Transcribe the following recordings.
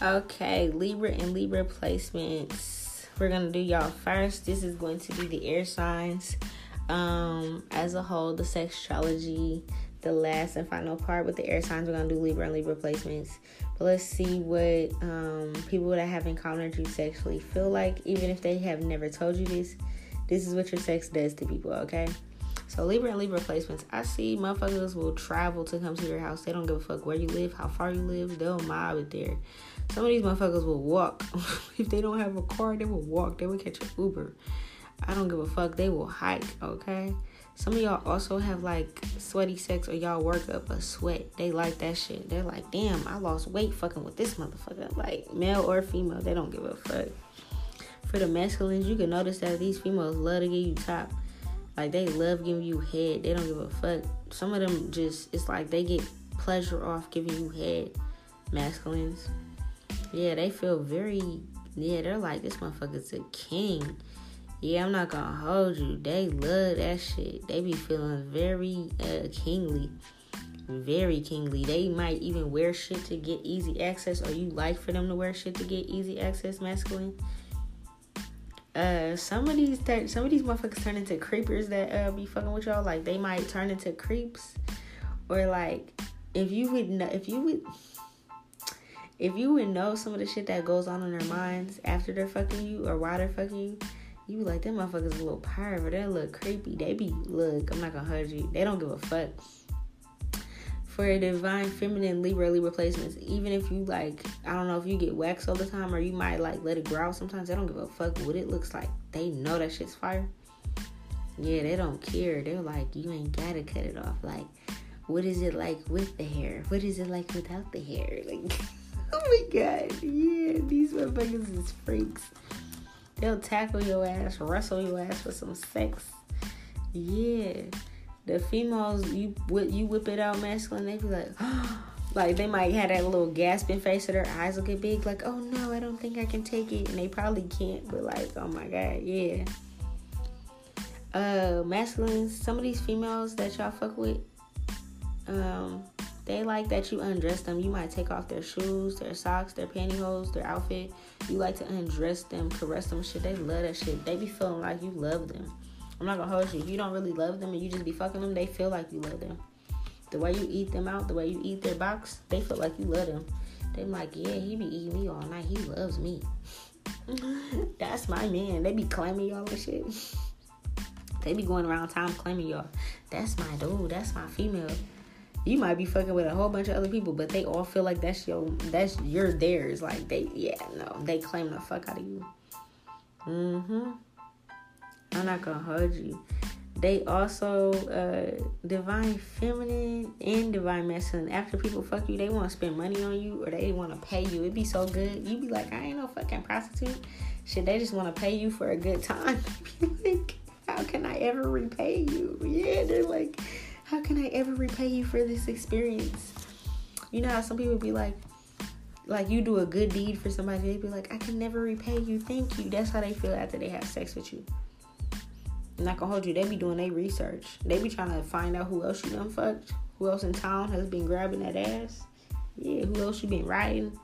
Okay, Libra and Libra placements. We're gonna do y'all first. This is going to be the air signs. Um, as a whole, the sexuality, the last and final part with the air signs. We're gonna do Libra and Libra placements. But let's see what um, people that have encountered you sexually feel like, even if they have never told you this. This is what your sex does to people, okay? So Libra and Libra placements, I see motherfuckers will travel to come to your house. They don't give a fuck where you live, how far you live. They'll mob it there. Some of these motherfuckers will walk. if they don't have a car, they will walk. They will catch an Uber. I don't give a fuck. They will hike, okay? Some of y'all also have like sweaty sex or y'all work up a sweat. They like that shit. They're like, damn, I lost weight fucking with this motherfucker. Like, male or female, they don't give a fuck. For the masculines, you can notice that these females love to give you top. Like they love giving you head. They don't give a fuck. Some of them just it's like they get pleasure off giving you head. Masculines. Yeah, they feel very yeah, they're like this motherfucker's a king. Yeah, I'm not gonna hold you. They love that shit. They be feeling very uh, kingly. Very kingly. They might even wear shit to get easy access, or you like for them to wear shit to get easy access, masculine uh some of these th- some of these motherfuckers turn into creepers that uh be fucking with y'all like they might turn into creeps or like if you would know if you would if you would know some of the shit that goes on in their minds after they're fucking you or while they're fucking you you be like them motherfuckers a little pervert they look creepy they be look i'm not gonna hurt you they don't give a fuck for a divine feminine Libra Libra placements, even if you like, I don't know if you get waxed all the time or you might like let it grow sometimes, they don't give a fuck what it looks like. They know that shit's fire. Yeah, they don't care. They're like, you ain't gotta cut it off. Like, what is it like with the hair? What is it like without the hair? Like, oh my god, yeah, these motherfuckers is freaks. They'll tackle your ass, wrestle your ass for some sex. Yeah the females you you whip it out masculine, they be like, like they might have that little gasping face, so their eyes will get big, like, oh no, I don't think I can take it, and they probably can't, but like, oh my god, yeah. Uh, masculines, some of these females that y'all fuck with, um, they like that you undress them. You might take off their shoes, their socks, their pantyhose, their outfit. You like to undress them, caress them, shit. They love that shit. They be feeling like you love them. I'm not gonna hold you. If you don't really love them and you just be fucking them, they feel like you love them. The way you eat them out, the way you eat their box, they feel like you love them. They like, yeah, he be eating me all night. He loves me. That's my man. They be claiming y'all and shit. they be going around town claiming y'all. That's my dude. That's my female. You might be fucking with a whole bunch of other people, but they all feel like that's your that's your theirs. Like they yeah, no, they claim the fuck out of you. Mm-hmm. I'm not gonna hold you. They also uh, divine feminine and divine masculine. After people fuck you, they want to spend money on you or they want to pay you. It'd be so good. You'd be like, I ain't no fucking prostitute. Shit, they just want to pay you for a good time. like, how can I ever repay you? Yeah, they're like, how can I ever repay you for this experience? You know how some people be like, like you do a good deed for somebody, they be like, I can never repay you. Thank you. That's how they feel after they have sex with you. I'm not gonna hold you. They be doing their research. They be trying to find out who else you done fucked. Who else in town has been grabbing that ass. Yeah, who else you been riding.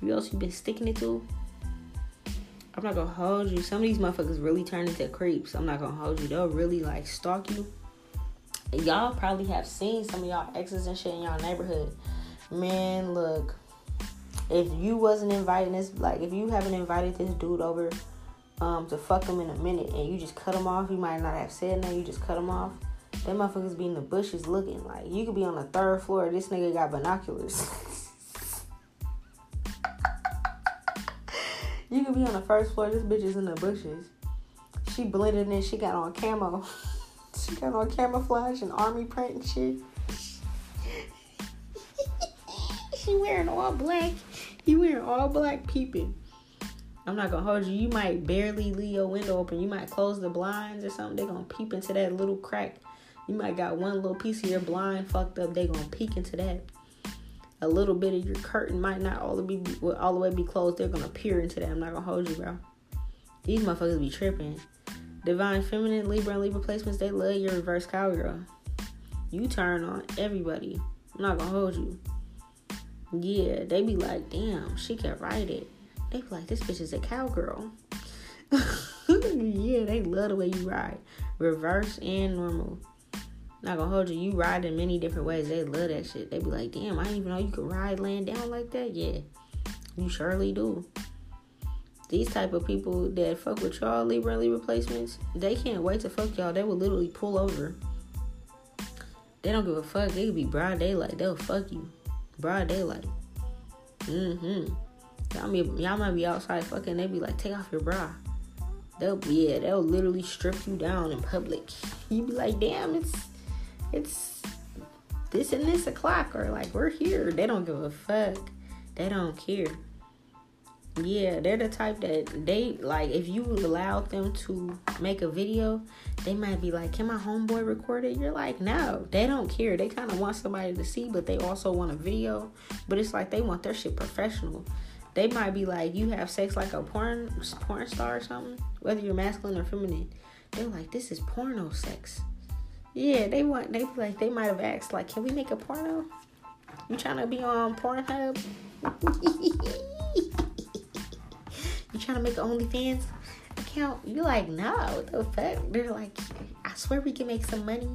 Who else you been sticking it to. I'm not gonna hold you. Some of these motherfuckers really turn into creeps. I'm not gonna hold you. They'll really like stalk you. Y'all probably have seen some of y'all exes and shit in y'all neighborhood. Man, look. If you wasn't inviting this, like if you haven't invited this dude over um, to fuck them in a minute and you just cut them off. You might not have said nothing, you just cut them off. Them motherfuckers be in the bushes looking like you could be on the third floor. This nigga got binoculars. you could be on the first floor. This bitch is in the bushes. She blended in. She got on camo. she got on camouflage and army print and shit. she wearing all black. He wearing all black peeping. I'm not gonna hold you. You might barely leave your window open. You might close the blinds or something. They gonna peep into that little crack. You might got one little piece of your blind fucked up. They gonna peek into that. A little bit of your curtain might not all the be all the way be closed. They're gonna peer into that. I'm not gonna hold you, bro. These motherfuckers be tripping. Divine feminine Libra and Libra placements. They love your reverse cowgirl. You turn on everybody. I'm not gonna hold you. Yeah, they be like, damn, she can ride it. They be like, this bitch is a cowgirl. yeah, they love the way you ride. Reverse and normal. Not gonna hold you. You ride in many different ways. They love that shit. They be like, damn, I didn't even know you could ride laying down like that. Yeah, you surely do. These type of people that fuck with y'all Libra and Libra placements, they can't wait to fuck y'all. They will literally pull over. They don't give a fuck. They could be broad daylight. They'll fuck you. Broad daylight. Mm-hmm. Y'all, be, y'all might be outside fucking. They be like, take off your bra. They'll yeah, they'll literally strip you down in public. You be like, damn, it's it's this and this o'clock, or like we're here. They don't give a fuck. They don't care. Yeah, they're the type that they like. If you allow them to make a video, they might be like, "Can my homeboy record it?" You're like, "No." They don't care. They kind of want somebody to see, but they also want a video. But it's like they want their shit professional. They might be like, "You have sex like a porn porn star or something." Whether you're masculine or feminine, they're like, "This is porno sex." Yeah, they want. They like they might have asked like, "Can we make a porno?" You trying to be on Pornhub? you trying to make an OnlyFans account? You like, no, what the fuck? They're like, I swear we can make some money.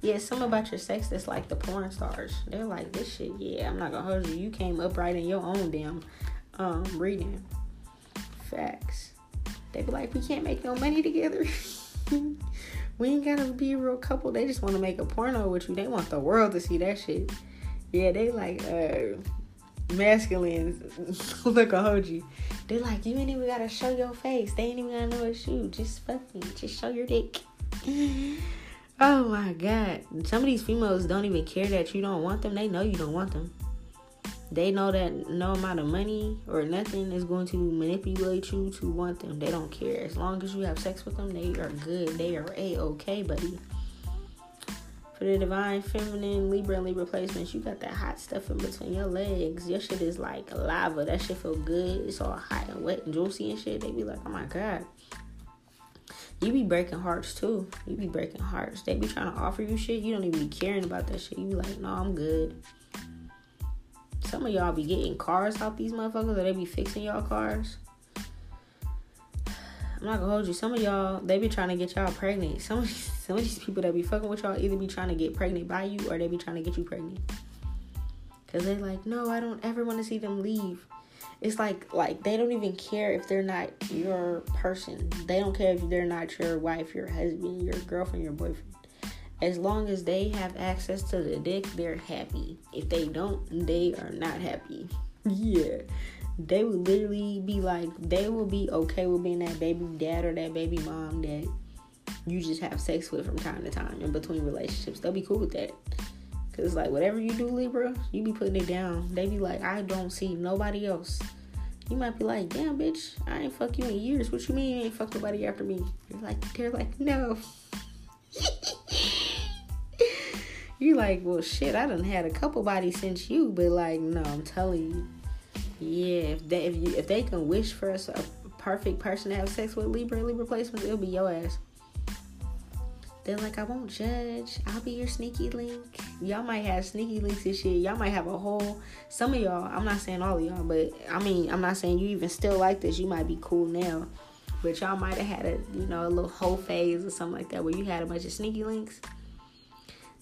Yeah, something about your sex that's like the porn stars. They're like, this shit, yeah, I'm not gonna hold you. You came up right in your own damn um reading. Facts. They be like, we can't make no money together. we ain't gotta be a real couple. They just wanna make a porno with you. They want the world to see that shit. Yeah, they like uh masculine look a hoji. They like you ain't even gotta show your face. They ain't even gotta know it's you. Just fucking just show your dick. oh my god. Some of these females don't even care that you don't want them. They know you don't want them. They know that no amount of money or nothing is going to manipulate you to want them. They don't care. As long as you have sex with them, they are good. They are a okay, buddy. For the divine feminine Libra and Libra placements, you got that hot stuff in between your legs. Your shit is like lava. That shit feel good. It's all hot and wet and juicy and shit. They be like, oh my god. You be breaking hearts too. You be breaking hearts. They be trying to offer you shit. You don't even be caring about that shit. You be like, no, I'm good. Some of y'all be getting cars out these motherfuckers, or they be fixing y'all cars. I'm not gonna hold you. Some of y'all, they be trying to get y'all pregnant. Some of these, some of these people that be fucking with y'all either be trying to get pregnant by you or they be trying to get you pregnant. Cause they like, no, I don't ever want to see them leave. It's like like they don't even care if they're not your person. They don't care if they're not your wife, your husband, your girlfriend, your boyfriend. As long as they have access to the dick, they're happy. If they don't, they are not happy. yeah they would literally be like, they will be okay with being that baby dad or that baby mom that you just have sex with from time to time in between relationships. They'll be cool with that. Cause like whatever you do, Libra, you be putting it down. They be like, I don't see nobody else. You might be like, damn bitch, I ain't fuck you in years. What you mean you ain't fuck nobody after me? You're like, they're like, no. You're like, well shit, I done had a couple bodies since you, but like, no, I'm telling you yeah, if they if you if they can wish for a, a perfect person to have sex with Libra and Libra placements, it'll be your ass. They're like, I won't judge. I'll be your sneaky link. Y'all might have sneaky links and shit. Y'all might have a whole. Some of y'all, I'm not saying all of y'all, but I mean, I'm not saying you even still like this. You might be cool now, but y'all might have had a, you know, a little whole phase or something like that where you had a bunch of sneaky links.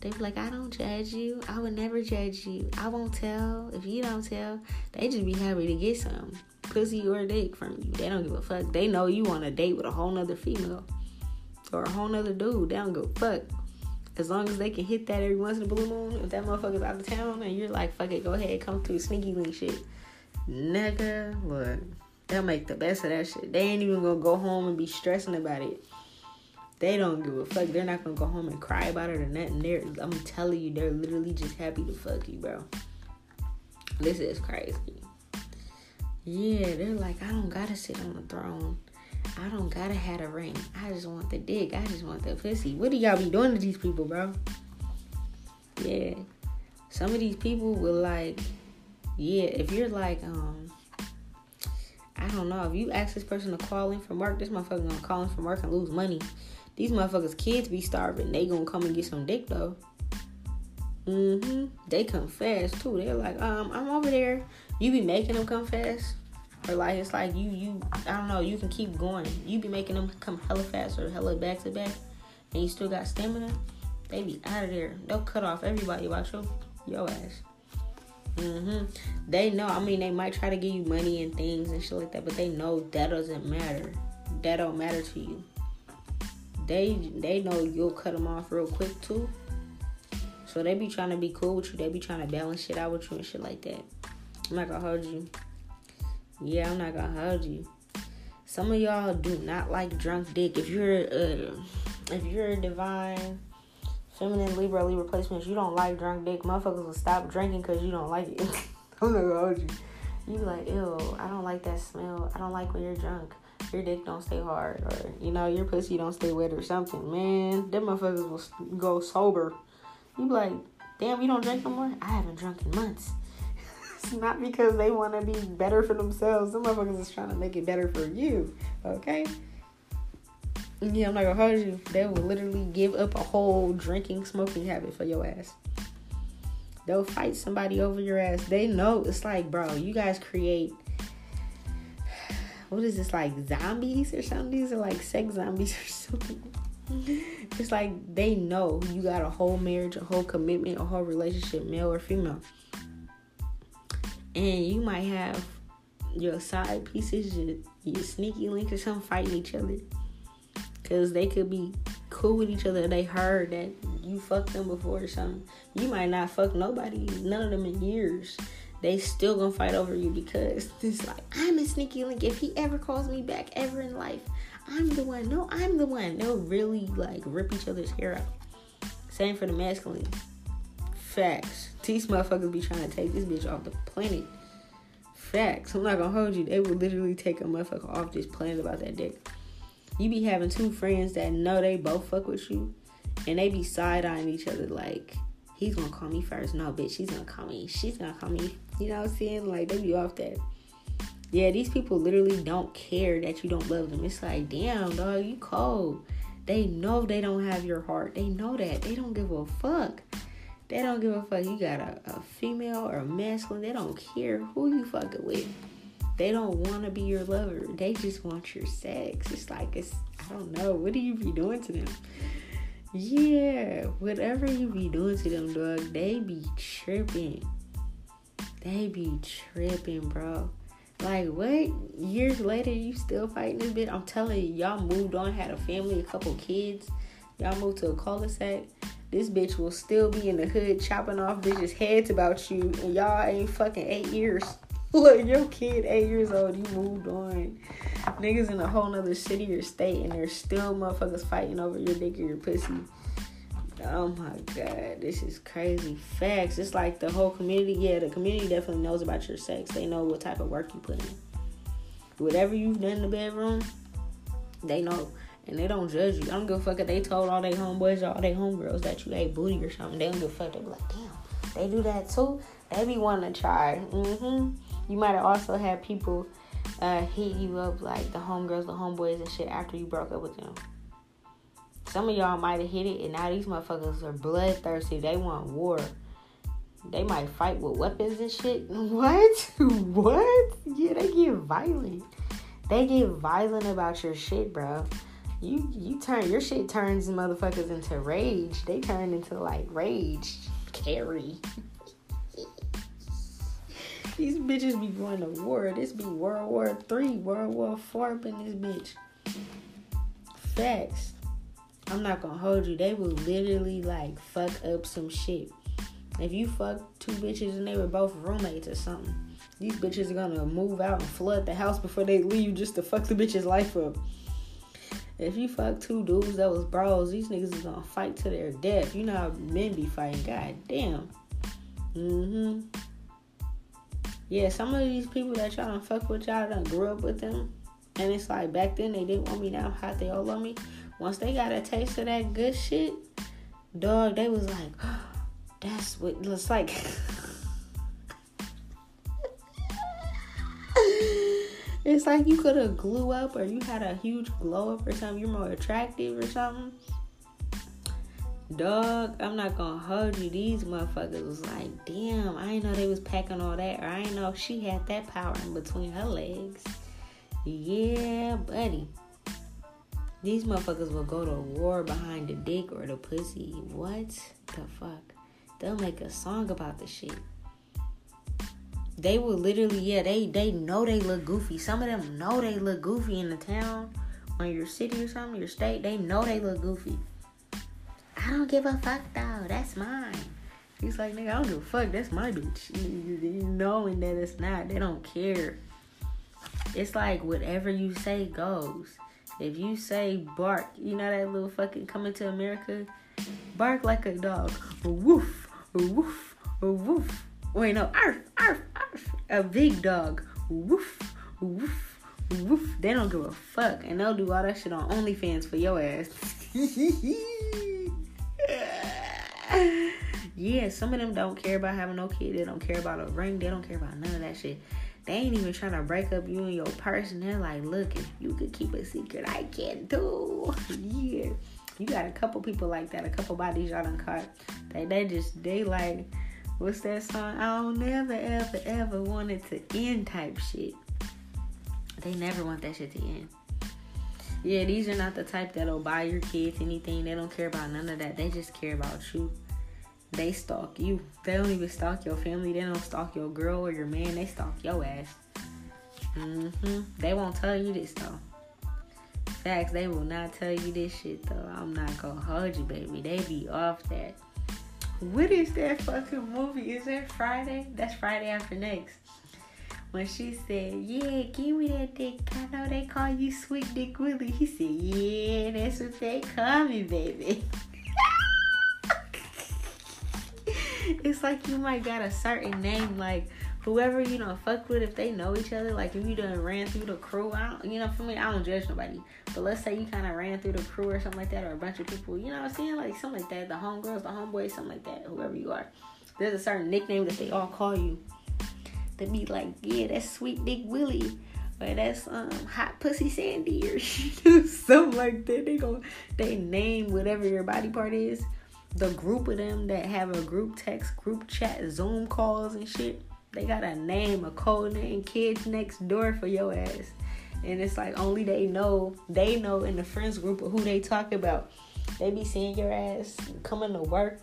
They be like, I don't judge you. I would never judge you. I won't tell. If you don't tell, they just be happy to get some pussy or dick from you. They don't give a fuck. They know you on a date with a whole nother female or a whole nother dude. They don't a fuck. As long as they can hit that every once in a blue moon, if that motherfucker's out of town and you're like, fuck it, go ahead, come through sneaky link shit. Nigga, look, they'll make the best of that shit. They ain't even gonna go home and be stressing about it. They don't give a fuck. They're not gonna go home and cry about it or nothing. They're I'm telling you, they're literally just happy to fuck you, bro. This is crazy. Yeah, they're like, I don't gotta sit on the throne. I don't gotta have a ring. I just want the dick. I just want the pussy. What do y'all be doing to these people, bro? Yeah. Some of these people will like, yeah, if you're like, um, I don't know, if you ask this person to call in from work, this motherfucker gonna call in from work and lose money. These motherfuckers' kids be starving. They gonna come and get some dick though. Mm-hmm. They confess too. They're like, um, I'm over there. You be making them confess. Or like it's like you you I don't know, you can keep going. You be making them come hella fast or hella back to back and you still got stamina, they be out of there. They'll cut off everybody about your your ass. Mm-hmm. They know. I mean, they might try to give you money and things and shit like that, but they know that doesn't matter. That don't matter to you. They they know you'll cut them off real quick too. So they be trying to be cool with you. They be trying to balance shit out with you and shit like that. I'm not gonna hold you. Yeah, I'm not gonna hold you. Some of y'all do not like drunk dick. If you're uh, if you're a divine feminine Libra Libra placements, you don't like drunk dick, motherfuckers will stop drinking because you don't like it. I'm not gonna hold you. You like, ew, I don't like that smell. I don't like when you're drunk. Your dick don't stay hard, or you know, your pussy don't stay wet, or something. Man, them motherfuckers will go sober. You be like, damn, you don't drink no more. I haven't drunk in months. it's not because they want to be better for themselves. Them motherfuckers is trying to make it better for you. Okay. Yeah, I'm not gonna hold you. They will literally give up a whole drinking, smoking habit for your ass. They'll fight somebody over your ass. They know it's like, bro, you guys create what is this like zombies or something? These are like sex zombies or something. It's like they know you got a whole marriage, a whole commitment, a whole relationship, male or female. And you might have your side pieces, your, your sneaky links or something fighting each other because they could be cool with each other. They heard that you fucked them before or something. You might not fuck nobody, none of them in years. They still gonna fight over you because it's like I'm a sneaky link. If he ever calls me back ever in life, I'm the one. No, I'm the one. They'll really like rip each other's hair out. Same for the masculine. Facts. These motherfuckers be trying to take this bitch off the planet. Facts. I'm not gonna hold you. They will literally take a motherfucker off this planet about that dick you be having two friends that know they both fuck with you and they be side eyeing each other like he's gonna call me first. No, bitch, she's gonna call me. She's gonna call me. You know what I'm saying? Like they be off that. Yeah, these people literally don't care that you don't love them. It's like, damn, dog, you cold. They know they don't have your heart. They know that. They don't give a fuck. They don't give a fuck. You got a, a female or a masculine. They don't care who you fucking with they don't want to be your lover. They just want your sex. It's like it's I don't know. What do you be doing to them? Yeah, whatever you be doing to them, dog, they be tripping. They be tripping, bro. Like what? Years later, you still fighting this bitch? I'm telling you, y'all moved on, had a family, a couple kids. Y'all moved to a cul-de-sac. This bitch will still be in the hood chopping off bitches' heads about you, and y'all ain't fucking eight years. Look, your kid, eight years old, you moved on. Niggas in a whole nother city or state, and there's still motherfuckers fighting over your dick or your pussy. Oh my god, this is crazy. Facts. It's like the whole community. Yeah, the community definitely knows about your sex. They know what type of work you put in. Whatever you've done in the bedroom, they know. And they don't judge you. I don't give a fuck if they told all their homeboys or all their homegirls that you ate booty or something. They don't give a fuck. They be like, damn, they do that too. They be wanting to try. Mm-hmm. You might have also had people uh, hit you up like the homegirls, the homeboys, and shit after you broke up with them. Some of y'all might have hit it, and now these motherfuckers are bloodthirsty. They want war. They might fight with weapons and shit. What? what? Yeah, they get violent. They get violent about your shit, bro. You you turn your shit turns motherfuckers into rage. They turn into like rage. Carry. These bitches be going to war. This be World War Three, World War Four in this bitch. Facts. I'm not gonna hold you. They will literally like fuck up some shit. If you fuck two bitches and they were both roommates or something, these bitches are gonna move out and flood the house before they leave just to fuck the bitch's life up. If you fuck two dudes that was bros, these niggas is gonna fight to their death. You know how men be fighting. God damn. Mm-hmm yeah, some of these people that y'all don't fuck with y'all done grew up with them. And it's like back then they didn't want me now hot they all love me. Once they got a taste of that good shit, dog, they was like, oh, that's what looks like. it's like you could have glue up or you had a huge glow up or something. You're more attractive or something. Dog, I'm not gonna hold you. These motherfuckers was like, damn, I didn't know they was packing all that, or I didn't know she had that power in between her legs. Yeah, buddy. These motherfuckers will go to war behind the dick or the pussy. What the fuck? They'll make a song about the shit. They will literally, yeah, they they know they look goofy. Some of them know they look goofy in the town or your city or something, your state. They know they look goofy. I don't give a fuck though. That's mine. He's like, nigga, I don't give a fuck. That's my bitch. Knowing that it's not, they don't care. It's like whatever you say goes. If you say bark, you know that little fucking coming to America? Bark like a dog. Woof, woof, woof. Wait, no, arf, arf, arf. A big dog. Woof, woof, woof. They don't give a fuck. And they'll do all that shit on OnlyFans for your ass. yeah, some of them don't care about having no kid. They don't care about a ring. They don't care about none of that shit. They ain't even trying to break up you and your person. They're like, look, if you could keep a secret, I can too. yeah. You got a couple people like that, a couple bodies y'all done caught. They they just they like what's that song? I don't never ever ever want it to end type shit. They never want that shit to end. Yeah, these are not the type that'll buy your kids anything. They don't care about none of that. They just care about you. They stalk you. They don't even stalk your family. They don't stalk your girl or your man. They stalk your ass. Mm-hmm. They won't tell you this though. Facts, they will not tell you this shit though. I'm not gonna hold you, baby. They be off that. What is that fucking movie? Is that Friday? That's Friday after next when she said, Yeah, give me that dick. I know they call you Sweet Dick Willie. He said, Yeah, that's what they call me, baby. it's like you might got a certain name, like whoever you know fuck with if they know each other. Like if you done ran through the crew, I don't, you know, for me, I don't judge nobody. But let's say you kind of ran through the crew or something like that, or a bunch of people, you know what I'm saying, like something like that. The homegirls, the homeboys, something like that. Whoever you are, there's a certain nickname that they all call you to be like, yeah, that's Sweet Dick Willie. Or that's um hot pussy Sandy or something like that. They go they name whatever your body part is. The group of them that have a group text, group chat, Zoom calls and shit. They got a name, a code name, kids next door for your ass. And it's like only they know, they know in the friends group of who they talk about. They be seeing your ass coming to work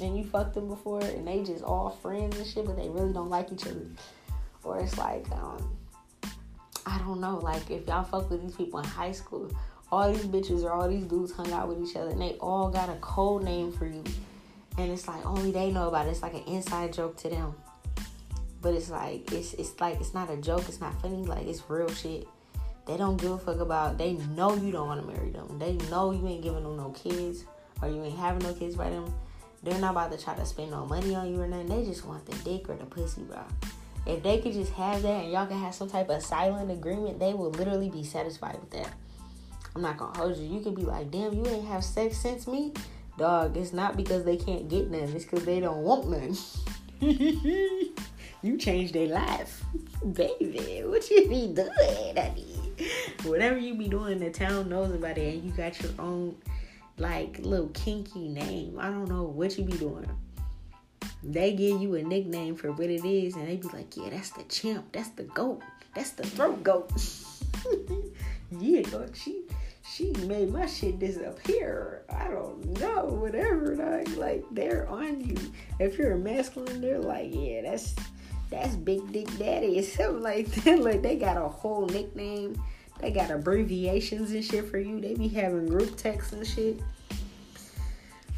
and you fucked them before and they just all friends and shit, but they really don't like each other. Or it's like, um, I don't know, like if y'all fuck with these people in high school, all these bitches or all these dudes hung out with each other and they all got a code name for you. And it's like only they know about it. It's like an inside joke to them. But it's like it's it's like it's not a joke, it's not funny, like it's real shit. They don't give a fuck about they know you don't want to marry them. They know you ain't giving them no kids or you ain't having no kids by them. They're not about to try to spend no money on you or nothing. They just want the dick or the pussy, bro. If they could just have that and y'all can have some type of silent agreement, they will literally be satisfied with that. I'm not gonna hold you. You could be like, damn, you ain't have sex since me. Dog, it's not because they can't get none, it's because they don't want none. you changed their life. Baby, what you be doing, honey? Whatever you be doing, the town knows about it, and you got your own like little kinky name. I don't know what you be doing. They give you a nickname for what it is, and they be like, "Yeah, that's the champ. That's the goat. That's the throat goat." yeah, she she made my shit disappear. I don't know, whatever. Like, like they're on you. If you're a masculine, they're like, "Yeah, that's that's Big Dick Daddy," something like that. Like they got a whole nickname they got abbreviations and shit for you. They be having group texts and shit.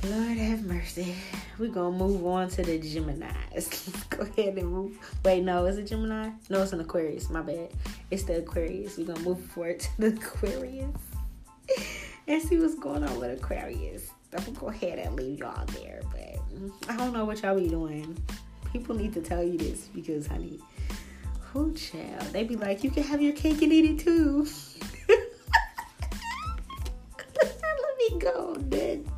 Lord have mercy. we gonna move on to the Geminis. go ahead and move. Wait, no, is it Gemini? No, it's an Aquarius. My bad. It's the Aquarius. we gonna move forward to the Aquarius and see what's going on with Aquarius. I'm gonna go ahead and leave y'all there, but I don't know what y'all be doing. People need to tell you this because, honey, who child? They be like, you can have your cake and eat it too. Let me go, then.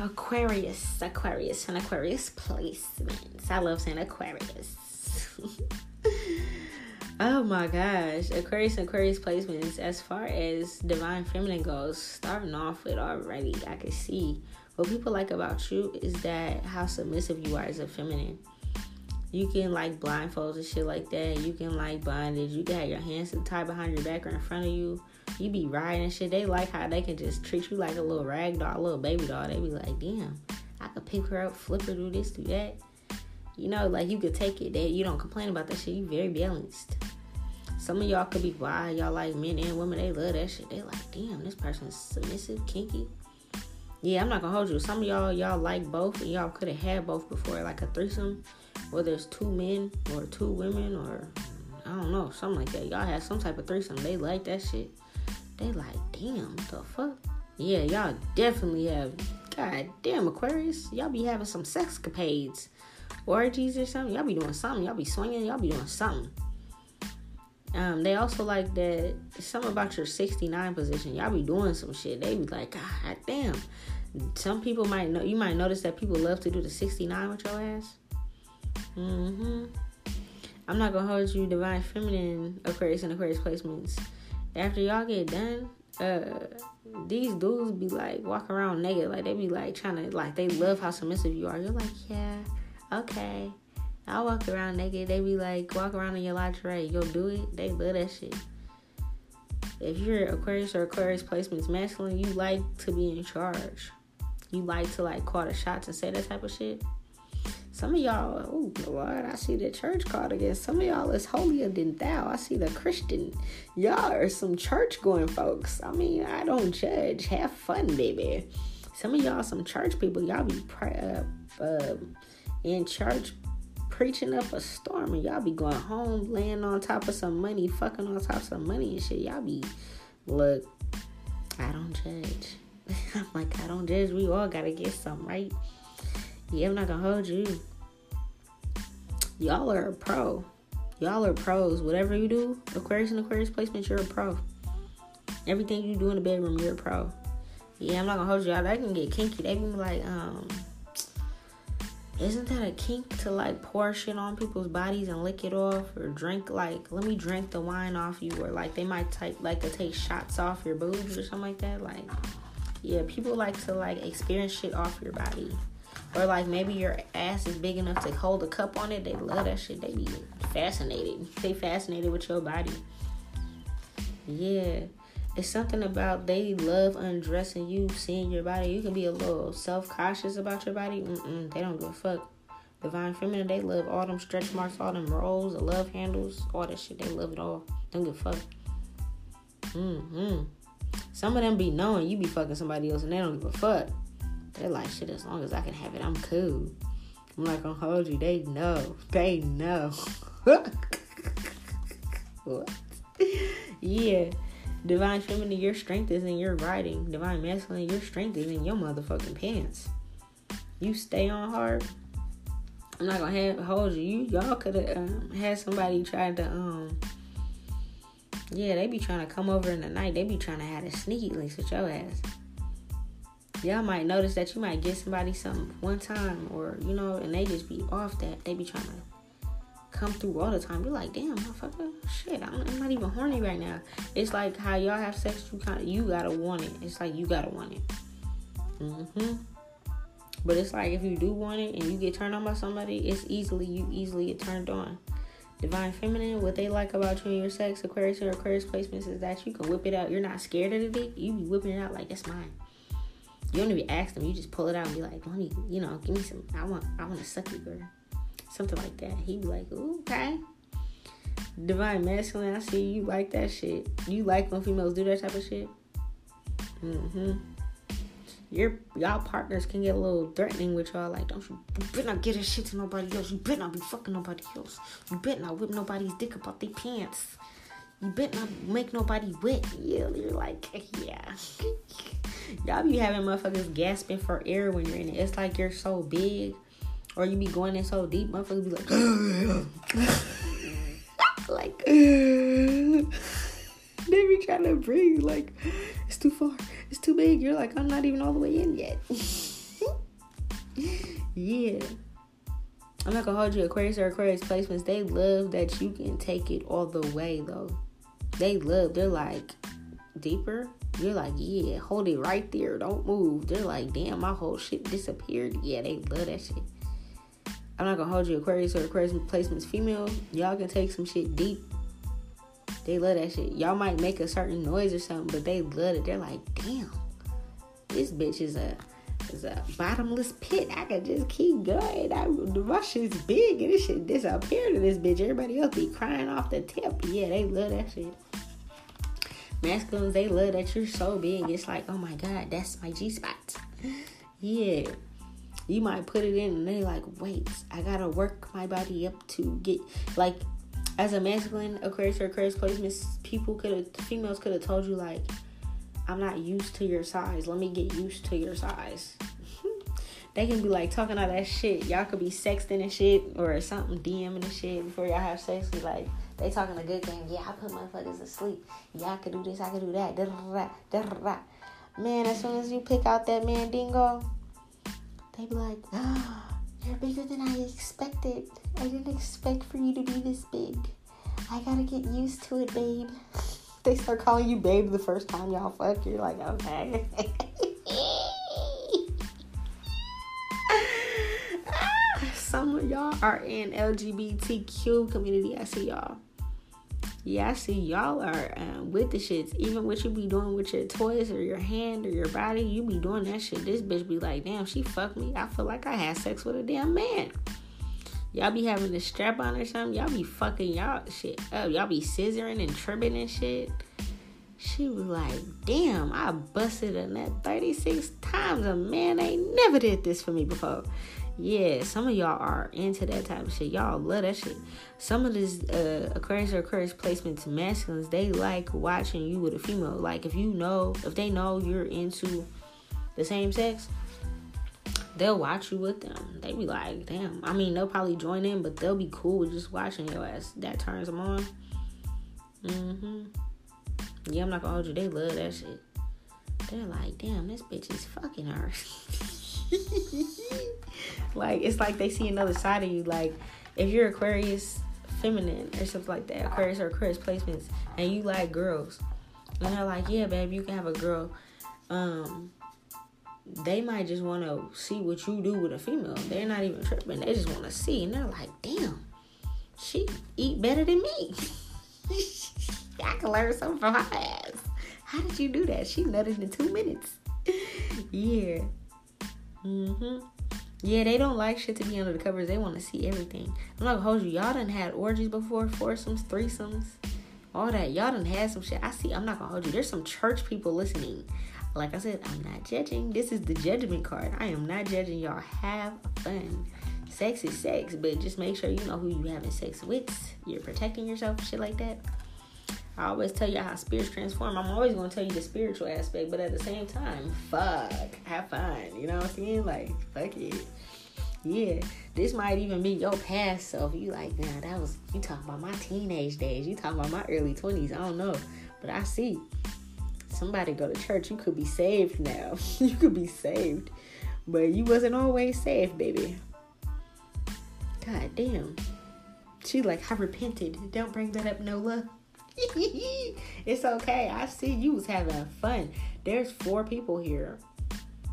Aquarius, Aquarius, and Aquarius placements. I love saying Aquarius. Oh my gosh, Aquarius and Aquarius placements. As far as divine feminine goes, starting off with already, I can see what people like about you is that how submissive you are as a feminine. You can like blindfolds and shit like that. You can like bondage. You can have your hands tied behind your back or in front of you. You be riding and shit. They like how they can just treat you like a little rag doll, a little baby doll. They be like, damn, I could pick her up, flip her, do this, do that. You know, like you could take it. That you don't complain about that shit. You very balanced. Some of y'all could be wild. Y'all like men and women. They love that shit. They like, damn, this person's submissive, kinky. Yeah, I'm not gonna hold you. Some of y'all, y'all like both, and y'all could have had both before, like a threesome whether it's two men or two women or I don't know, something like that. Y'all had some type of threesome. They like that shit. They like, damn, the fuck? Yeah, y'all definitely have. God damn, Aquarius, y'all be having some sex capades, orgies or something. Y'all be doing something. Y'all be swinging. Y'all be doing something. Um, they also like that some about your 69 position. Y'all be doing some shit. They be like, God damn. Some people might know. You might notice that people love to do the 69 with your ass. Mm-hmm. I'm not gonna hold you divine feminine Aquarius and Aquarius placements. After y'all get done, uh these dudes be like walk around naked, like they be like trying to like they love how submissive you are. You're like, yeah, okay. I'll walk around naked. They be like, walk around in your lingerie. You'll do it. They love that shit. If you're Aquarius or Aquarius placements masculine, you like to be in charge. You like to like call the shots and say that type of shit. Some of y'all, oh Lord, I see the church card again. Some of y'all is holier than thou. I see the Christian. Y'all are some church going folks. I mean, I don't judge. Have fun, baby. Some of y'all, some church people, y'all be uh, uh, in church preaching up a storm, and y'all be going home, laying on top of some money, fucking on top of some money and shit. Y'all be, look, I don't judge. I'm like, I don't judge. We all gotta get some right? Yeah, I'm not gonna hold you. Y'all are a pro. Y'all are pros. Whatever you do, Aquarius and Aquarius placement, you're a pro. Everything you do in the bedroom, you're a pro. Yeah, I'm not gonna hold you y'all. That can get kinky. They be like, um, isn't that a kink to like pour shit on people's bodies and lick it off or drink like let me drink the wine off you or like they might type like to take shots off your boobs or something like that like yeah people like to like experience shit off your body or like maybe your ass is big enough to hold a cup on it. They love that shit. They be fascinated. They fascinated with your body. Yeah. It's something about they love undressing you, seeing your body. You can be a little self cautious about your body. Mm-mm, they don't give a fuck. Divine Feminine, they love all them stretch marks, all them rolls, the love handles, all that shit. They love it all. Don't give a fuck. Mm-hmm. Some of them be knowing you be fucking somebody else and they don't give a fuck. They're like, shit, as long as I can have it, I'm cool. I'm like, I'm hold you. They know. They know. what? Yeah. Divine feminine, your strength is in your writing. Divine masculine, your strength is in your motherfucking pants. You stay on hard. I'm not gonna have, hold you. You y'all could have um, had somebody try to um. Yeah, they be trying to come over in the night. They be trying to have a sneaky links with your ass y'all might notice that you might get somebody something one time or you know and they just be off that they be trying to come through all the time you're like damn motherfucker shit I'm, I'm not even horny right now it's like how y'all have sex you kind you gotta want it it's like you gotta want it mm-hmm but it's like if you do want it and you get turned on by somebody it's easily you easily get turned on divine feminine what they like about you and your sex aquarius or aquarius placements is that you can whip it out you're not scared of the dick you be whipping it out like it's mine you don't even ask them. You just pull it out and be like, "Let me, you know, give me some. I want, I want to suck you, girl." Something like that. He be like, Ooh, "Okay." Divine masculine. I see you like that shit. You like when females do that type of shit. Mm-hmm. Your y'all partners can get a little threatening with y'all. Like, don't you, you better not get that shit to nobody else. You better not be fucking nobody else. You better not whip nobody's dick up out their pants. You better not make nobody wet. Yeah, you're like, yeah. Y'all be having motherfuckers gasping for air when you're in it. It's like you're so big, or you be going in so deep. Motherfuckers be like, like they be trying to breathe. Like it's too far. It's too big. You're like, I'm not even all the way in yet. yeah. I'm not gonna hold you Aquarius or Aquarius placements. They love that you can take it all the way though. They love, they're like deeper. You're like, yeah, hold it right there. Don't move. They're like, damn, my whole shit disappeared. Yeah, they love that shit. I'm not gonna hold you Aquarius or Aquarius placements female. Y'all can take some shit deep. They love that shit. Y'all might make a certain noise or something, but they love it. They're like, damn, this bitch is a is a bottomless pit. I could just keep going. I, my shit's big and this shit disappear to this bitch. Everybody else be crying off the tip. Yeah, they love that shit. Masculines, they love that you're so big. It's like, oh my god, that's my G spot. Yeah. You might put it in and they like, wait, I gotta work my body up to get like as a masculine Aquarius or Aquarius placements, people could have females could have told you like I'm not used to your size. Let me get used to your size. they can be like talking all that shit. Y'all could be sexting and shit or something, DMing and shit before y'all have sex. Be like, they talking a good game. Yeah, I put motherfuckers to sleep. Yeah, I could do this, I could do that. Da-da-da, da-da-da. Man, as soon as you pick out that man dingo, they be like, oh, you're bigger than I expected. I didn't expect for you to be this big. I gotta get used to it, babe. they start calling you babe the first time y'all fuck, you're like, okay. Ah, some of y'all are in LGBTQ community. I see y'all. Yeah, I see y'all are um, with the shits. Even what you be doing with your toys or your hand or your body, you be doing that shit. This bitch be like, damn, she fucked me. I feel like I had sex with a damn man. Y'all be having a strap on or something. Y'all be fucking y'all shit up. Y'all be scissoring and tripping and shit. She was like, damn, I busted a nut 36 times. A man ain't never did this for me before. Yeah, some of y'all are into that type of shit. Y'all love that shit. Some of this uh, Aquarius or Aquarius placements, masculines, they like watching you with a female. Like if you know, if they know you're into the same sex, they'll watch you with them. They be like, damn. I mean, they'll probably join in, but they'll be cool with just watching your ass. That turns them on. Mm-hmm. Yeah, I'm not gonna hold you. They love that shit. They're like, damn, this bitch is fucking her. like, it's like they see another side of you. Like, if you're Aquarius feminine or something like that, Aquarius or Aquarius placements, and you like girls, and they're like, yeah, babe, you can have a girl. Um, they might just want to see what you do with a female. They're not even tripping. They just want to see, and they're like, "Damn, she eat better than me. I can learn something from her ass. How did you do that? She nutted in two minutes. yeah. Mhm. Yeah, they don't like shit to be under the covers. They want to see everything. I'm not gonna hold you. Y'all done had orgies before, foursomes, threesomes, all that. Y'all done had some shit. I see. I'm not gonna hold you. There's some church people listening. Like I said, I'm not judging. This is the judgment card. I am not judging y'all. Have fun. Sex is sex, but just make sure you know who you having sex with. You're protecting yourself, shit like that. I always tell you how spirits transform. I'm always gonna tell you the spiritual aspect, but at the same time, fuck, have fun. You know what I'm saying? Like, fuck it. Yeah, this might even be your past self. You like, now that was you talking about my teenage days. You talking about my early 20s. I don't know, but I see somebody go to church, you could be saved now. you could be saved. But you wasn't always saved, baby. God damn. She like, I repented. Don't bring that up, Nola. it's okay. I see you was having fun. There's four people here.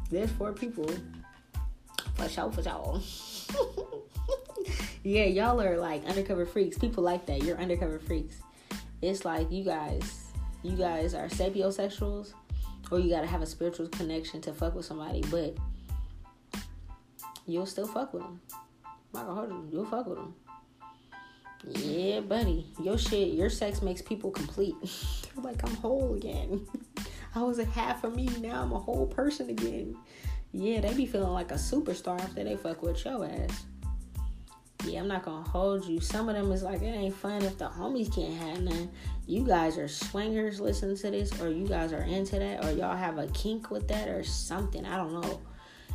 There's four people. For sure, for sure. yeah, y'all are like undercover freaks. People like that. You're undercover freaks. It's like you guys you guys are sapiosexuals or you gotta have a spiritual connection to fuck with somebody, but you'll still fuck with them. Michael Harden, you'll fuck with them. Yeah, buddy. Your shit, your sex makes people complete. They're like, I'm whole again. I was a half of me, now I'm a whole person again. Yeah, they be feeling like a superstar after they fuck with your ass yeah, I'm not gonna hold you. Some of them is like it ain't fun if the homies can't have none. You guys are swingers, listen to this, or you guys are into that, or y'all have a kink with that, or something. I don't know.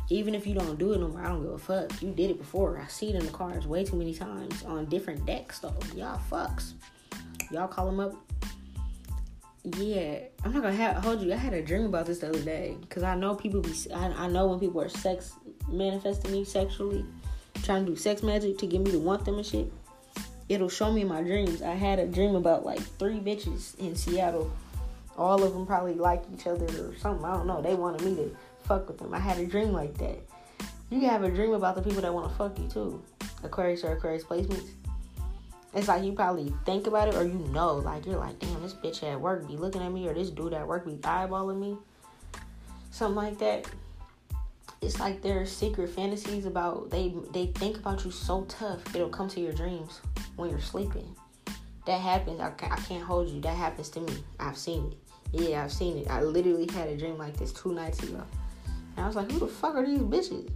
Even if you don't do it no more, I don't give a fuck. You did it before. I see it in the cards way too many times on different decks though. Y'all fucks. Y'all call them up. yeah, I'm not gonna have, hold you. I had a dream about this the other day because I know people be. I, I know when people are sex manifesting me sexually, trying to do sex magic to get me to want them and shit. It'll show me in my dreams. I had a dream about like three bitches in Seattle. All of them probably like each other or something. I don't know. They wanted me to fuck with them. I had a dream like that. You can have a dream about the people that want to fuck you too. Aquarius or Aquarius placements. It's like you probably think about it or you know, like you're like, damn, this bitch at work be looking at me or this dude at work be eyeballing me. Something like that. It's like their secret fantasies about they they think about you so tough it'll come to your dreams when you're sleeping. That happens. I I can't hold you. That happens to me. I've seen it. Yeah, I've seen it. I literally had a dream like this two nights ago. And I was like, who the fuck are these bitches?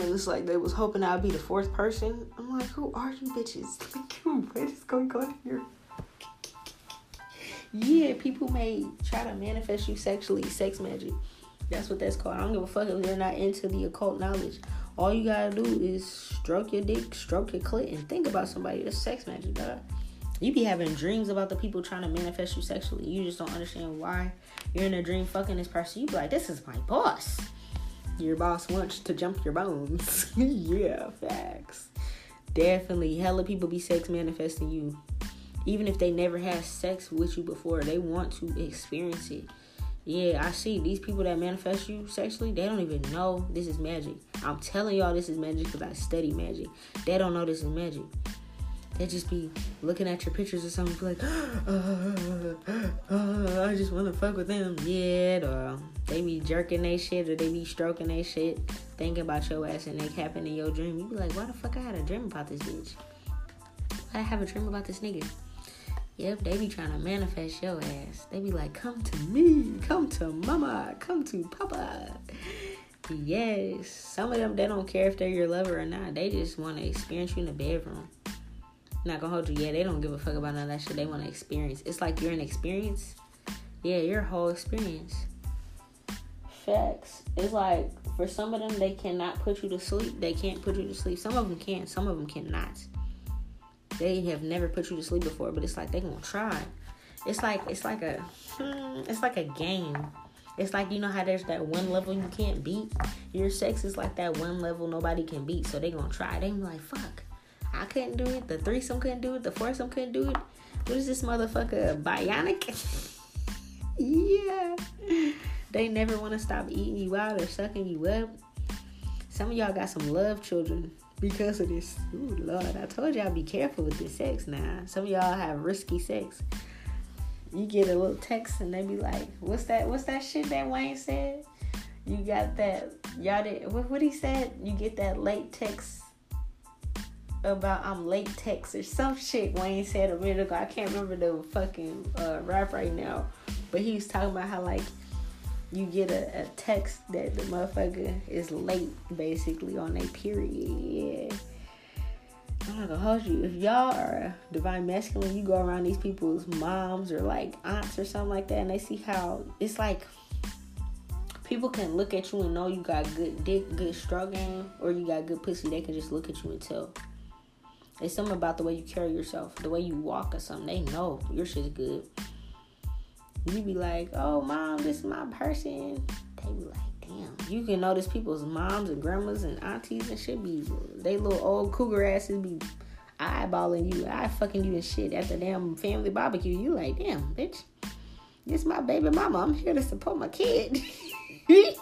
And it's like they was hoping I'd be the fourth person. I'm like, who are you bitches? Like, what is going on here? yeah, people may try to manifest you sexually, sex magic. That's what that's called. I don't give a fuck if they're not into the occult knowledge. All you gotta do is stroke your dick, stroke your clit, and think about somebody. That's sex magic, dog. You be having dreams about the people trying to manifest you sexually. You just don't understand why you're in a dream fucking this person. You be like, this is my boss your boss wants to jump your bones. yeah, facts. Definitely, hella people be sex manifesting you. Even if they never had sex with you before, they want to experience it. Yeah, I see these people that manifest you sexually, they don't even know this is magic. I'm telling y'all this is magic because I study magic. They don't know this is magic. They just be looking at your pictures or something, be like, uh, uh, I just want to fuck with them. Yeah, or they be jerking their shit or they be stroking their shit, thinking about your ass and they happen in your dream. You be like, why the fuck I had a dream about this bitch? I have a dream about this nigga. Yep, they be trying to manifest your ass. They be like, come to me, come to mama, come to papa. Yes, some of them they don't care if they're your lover or not. They just want to experience you in the bedroom. Not gonna hold you. Yeah, they don't give a fuck about none of that shit. They want to experience. It's like you're an experience. Yeah, your whole experience. Facts. It's like for some of them, they cannot put you to sleep. They can't put you to sleep. Some of them can. Some of them cannot. They have never put you to sleep before, but it's like they gonna try. It's like it's like a hmm, it's like a game. It's like you know how there's that one level you can't beat. Your sex is like that one level nobody can beat. So they gonna try. They be like, fuck. I couldn't do it. The threesome couldn't do it. The foursome couldn't do it. What is this motherfucker bionic? yeah. They never want to stop eating you out or sucking you up. Some of y'all got some love children because of this. Ooh, Lord, I told y'all be careful with this sex now. Some of y'all have risky sex. You get a little text and they be like, "What's that? What's that shit that Wayne said? You got that? Y'all did what? What he said? You get that late text about I'm late text or some shit Wayne said a minute ago. I can't remember the fucking uh, rap right now, but he was talking about how like you get a, a text that the motherfucker is late basically on a period. I'm not gonna hold you. If y'all are divine masculine, you go around these people's moms or like aunts or something like that, and they see how it's like people can look at you and know you got good dick, good struggle or you got good pussy. They can just look at you and tell. It's something about the way you carry yourself, the way you walk or something. They know your shit's good. You be like, oh, mom, this is my person. They be like, damn. You can notice people's moms and grandmas and aunties and shit be, they little old cougar asses be eyeballing you, eye fucking you and shit at the damn family barbecue. You like, damn, bitch, this my baby mama. I'm here to support my kid. they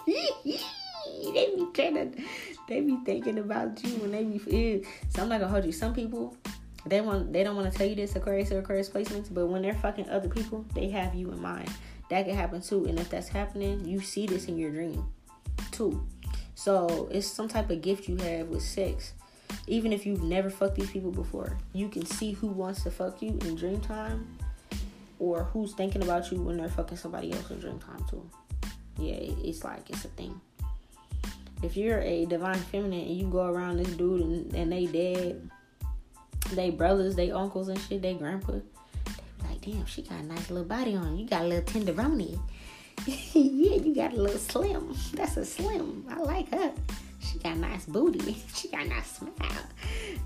be trying to they be thinking about you when they be. So I'm not gonna hold you. Some people they want they don't want to tell you this Aquarius or Aquarius placements, but when they're fucking other people, they have you in mind. That can happen too. And if that's happening, you see this in your dream too. So it's some type of gift you have with sex. Even if you've never fucked these people before, you can see who wants to fuck you in dream time or who's thinking about you when they're fucking somebody else in dream time too. Yeah, it's like it's a thing if you're a divine feminine and you go around this dude and, and they dead, they brothers, they uncles and shit, they grandpa, they like, damn, she got a nice little body on. You got a little tenderoni. yeah, you got a little slim. That's a slim. I like her. She got nice booty. She got nice smile.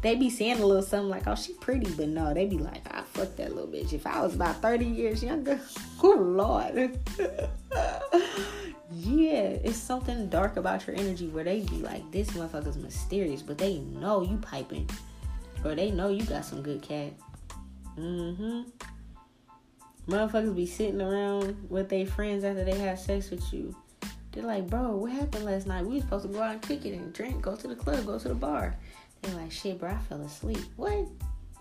They be saying a little something like, oh, she pretty, but no, they be like, I fuck that little bitch. If I was about 30 years younger, oh lord. yeah, it's something dark about your energy where they be like, this motherfucker's mysterious, but they know you piping. Or they know you got some good cat. Mm-hmm. Motherfuckers be sitting around with their friends after they have sex with you. They're like, bro, what happened last night? We was supposed to go out and kick it and drink, go to the club, go to the bar. They're like, shit, bro, I fell asleep. What?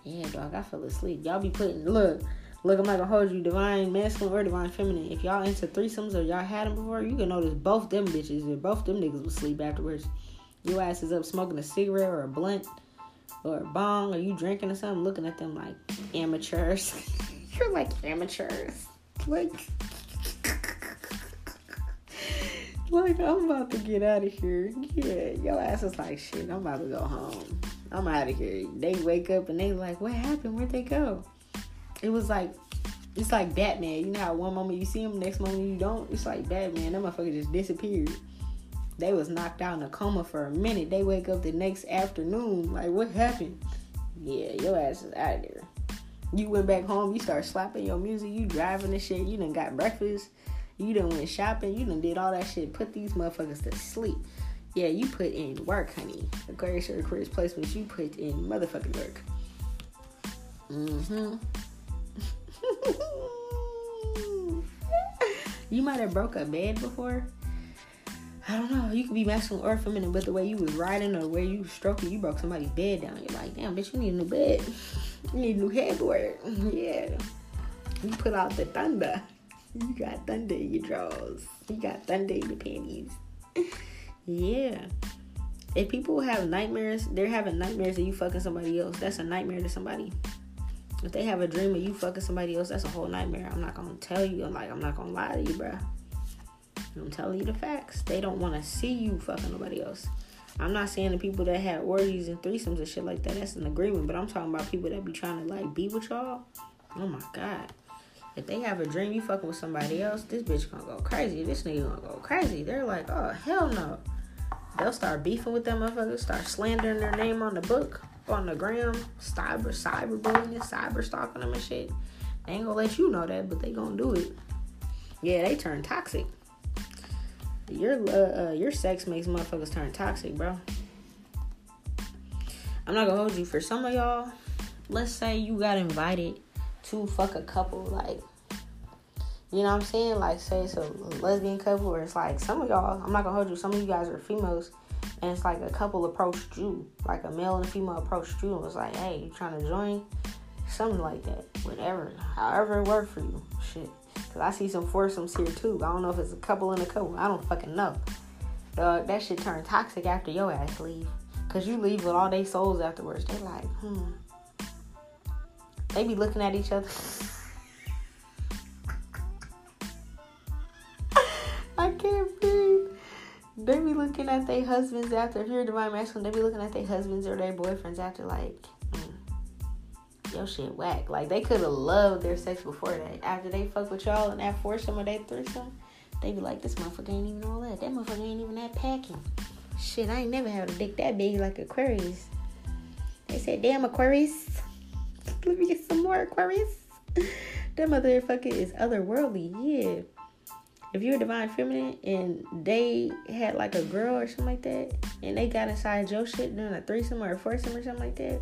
Yeah, dog, I fell asleep. Y'all be putting, look, look, I'm not gonna hold you, divine masculine or divine feminine. If y'all into threesomes or y'all had them before, you can notice both them bitches and both them niggas will sleep afterwards. Your ass is up smoking a cigarette or a blunt or a bong or you drinking or something, looking at them like amateurs. You're like amateurs. Like, like I'm about to get out of here. Yeah, your ass is like shit. I'm about to go home. I'm out of here. They wake up and they like, what happened? Where'd they go? It was like, it's like Batman. You know how one moment you see him, next moment you don't. It's like Batman. That motherfucker just disappeared. They was knocked out in a coma for a minute. They wake up the next afternoon. Like, what happened? Yeah, your ass is out of there. You went back home. You start slapping your music. You driving the shit. You done got breakfast. You done went shopping. You done did all that shit. Put these motherfuckers to sleep. Yeah, you put in work, honey. Aquarius or Aquarius placements, you put in motherfucking work. Mm-hmm. you might have broke a bed before. I don't know. You could be masculine or feminine, but the way you was riding or where you stroking, you broke somebody's bed down. You're like, damn, bitch, you need a new bed. You need a new headboard. Yeah. You put out the thunder. You got thunder in your drawers. You got thunder in your panties. yeah. If people have nightmares, they're having nightmares of you fucking somebody else. That's a nightmare to somebody. If they have a dream of you fucking somebody else, that's a whole nightmare. I'm not gonna tell you. I'm like, I'm not gonna lie to you, bruh. I'm telling you the facts. They don't want to see you fucking nobody else. I'm not saying the people that had orgies and threesomes and shit like that. That's an agreement. But I'm talking about people that be trying to like be with y'all. Oh my god. If they have a dream you fucking with somebody else, this bitch gonna go crazy. This nigga gonna go crazy. They're like, oh hell no. They'll start beefing with them motherfuckers, start slandering their name on the book, on the gram, cyber cyber bullying, cyber stalking them and shit. They ain't gonna let you know that, but they gonna do it. Yeah, they turn toxic. Your uh, uh, your sex makes motherfuckers turn toxic, bro. I'm not gonna hold you. For some of y'all, let's say you got invited to fuck a couple, like you know what I'm saying? Like say it's a lesbian couple, or it's like some of y'all. I'm not gonna hold you. Some of you guys are females, and it's like a couple approached you, like a male and a female approached you, and was like, "Hey, you trying to join?" Something like that. Whatever, however it worked for you. Shit. Cause I see some foursomes here too. I don't know if it's a couple and a couple. I don't fucking know. Dog, that shit turned toxic after your ass leave. Cause you leave with all they souls afterwards. They're like, hmm. They be looking at each other. I can't breathe. They be looking at their husbands after. If you're a divine masculine, they be looking at their husbands or their boyfriends after, like, mm, your shit whack. Like, they could have loved their sex before that. After they fuck with y'all and that foursome or that threesome, they be like, this motherfucker ain't even all that. That motherfucker ain't even that packing. Shit, I ain't never had a dick that big like Aquarius. They said, damn, Aquarius. Let me get some more Aquarius. that motherfucker is otherworldly. Yeah if you're a divine feminine and they had like a girl or something like that, and they got inside your shit during a threesome or a foursome or something like that,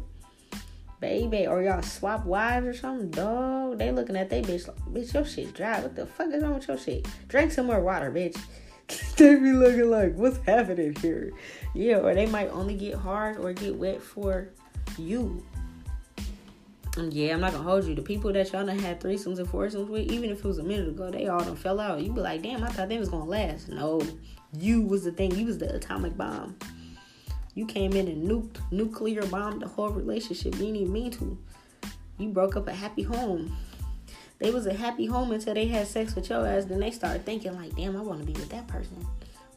baby, or y'all swap wives or something, dog, they looking at they bitch like, bitch, your shit dry. What the fuck is wrong with your shit? Drink some more water, bitch. they be looking like, what's happening here? Yeah, or they might only get hard or get wet for you. Yeah, I'm not gonna hold you. The people that y'all done had threesomes and foursomes with, even if it was a minute ago, they all done fell out. You be like, damn, I thought they was gonna last. No, you was the thing. You was the atomic bomb. You came in and nuked, nuclear bombed the whole relationship. You didn't mean to. You broke up a happy home. They was a happy home until they had sex with your ass. Then they started thinking like, damn, I want to be with that person.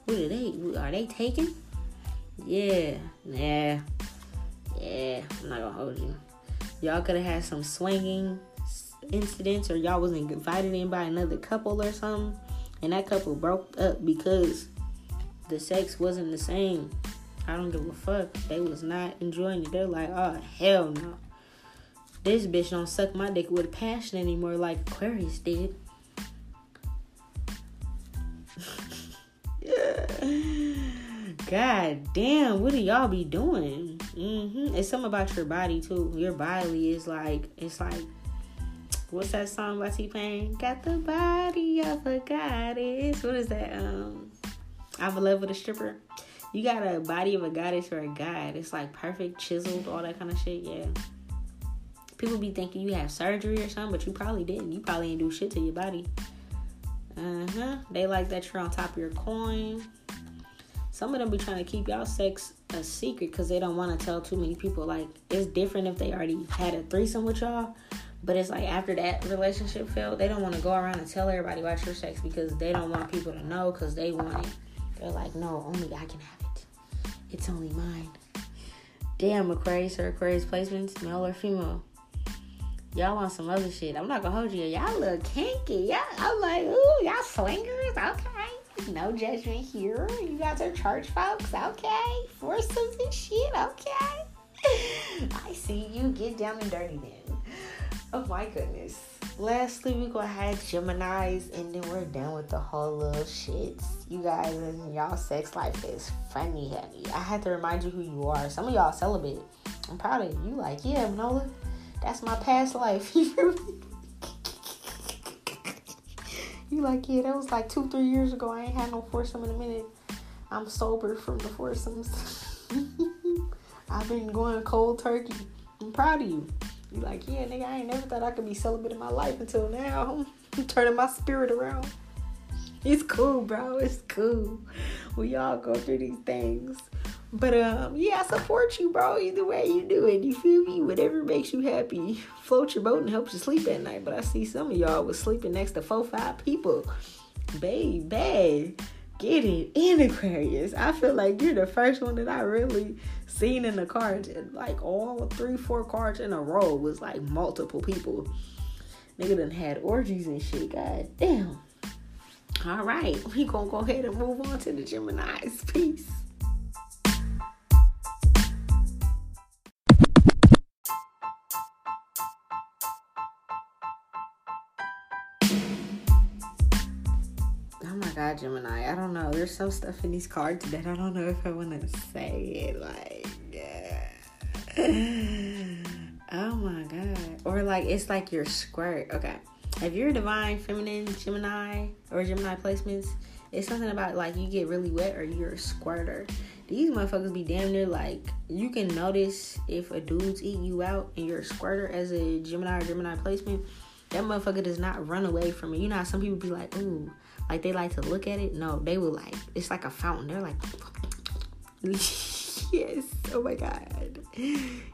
What are they? Are they taken? Yeah, yeah, yeah. I'm not gonna hold you. Y'all could have had some swinging incidents, or y'all was invited in by another couple or something, and that couple broke up because the sex wasn't the same. I don't give a fuck. They was not enjoying it. They're like, oh hell no. This bitch don't suck my dick with passion anymore like Aquarius did. God damn, what do y'all be doing? Mm-hmm. It's something about your body too. Your body is like, it's like, what's that song by T Pain? Got the body of a goddess. What is that? Um, I'm in love with a stripper. You got a body of a goddess or a god. It's like perfect, chiseled, all that kind of shit. Yeah. People be thinking you have surgery or something, but you probably didn't. You probably didn't do shit to your body. Uh huh. They like that you're on top of your coin. Some of them be trying to keep y'all sex a secret because they don't want to tell too many people. Like it's different if they already had a threesome with y'all, but it's like after that relationship failed, they don't want to go around and tell everybody about your sex because they don't want people to know because they want it. They're like, no, only I can have it. It's only mine. Damn, Aquarius or Aquarius placements, male or female. Y'all want some other shit. I'm not gonna hold you. Y'all look kinky. Yeah, I'm like, ooh, y'all swingers. Okay. No judgment here. You guys are church folks. Okay. Foursomes and shit. Okay. I see you. Get down and dirty then. Oh my goodness. Lastly, we gonna have Gemini's and then we're done with the whole little shits. You guys and y'all sex life is funny, honey. I had to remind you who you are. Some of y'all celibate. I'm proud of you. Like, yeah, Manola, that's my past life. You like, yeah, that was like two, three years ago. I ain't had no foursome in a minute. I'm sober from the foursomes. I've been going cold turkey. I'm proud of you. You like, yeah, nigga, I ain't never thought I could be celibate in my life until now. I'm turning my spirit around. It's cool, bro. It's cool. We all go through these things. But um, yeah, I support you, bro. Either way you do it, you feel me? Whatever makes you happy. Float your boat and helps you sleep at night. But I see some of y'all was sleeping next to four, five people. Baby, get it in Aquarius. I feel like you're the first one that I really seen in the cards. Like all three, four cards in a row was like multiple people. Nigga done had orgies and shit. God damn. All right, we gonna go ahead and move on to the Gemini's. Peace. Gemini. I don't know. There's some stuff in these cards that I don't know if I want to say it. Like, yeah. oh my God. Or like, it's like your squirt. Okay. If you're a divine, feminine, Gemini, or Gemini placements, it's something about like you get really wet or you're a squirter. These motherfuckers be damn near like you can notice if a dude's eating you out and you're a squirter as a Gemini or Gemini placement. That motherfucker does not run away from it. You know how some people be like, ooh, like they like to look at it. No, they will like it's like a fountain. They're like Yes. Oh my god.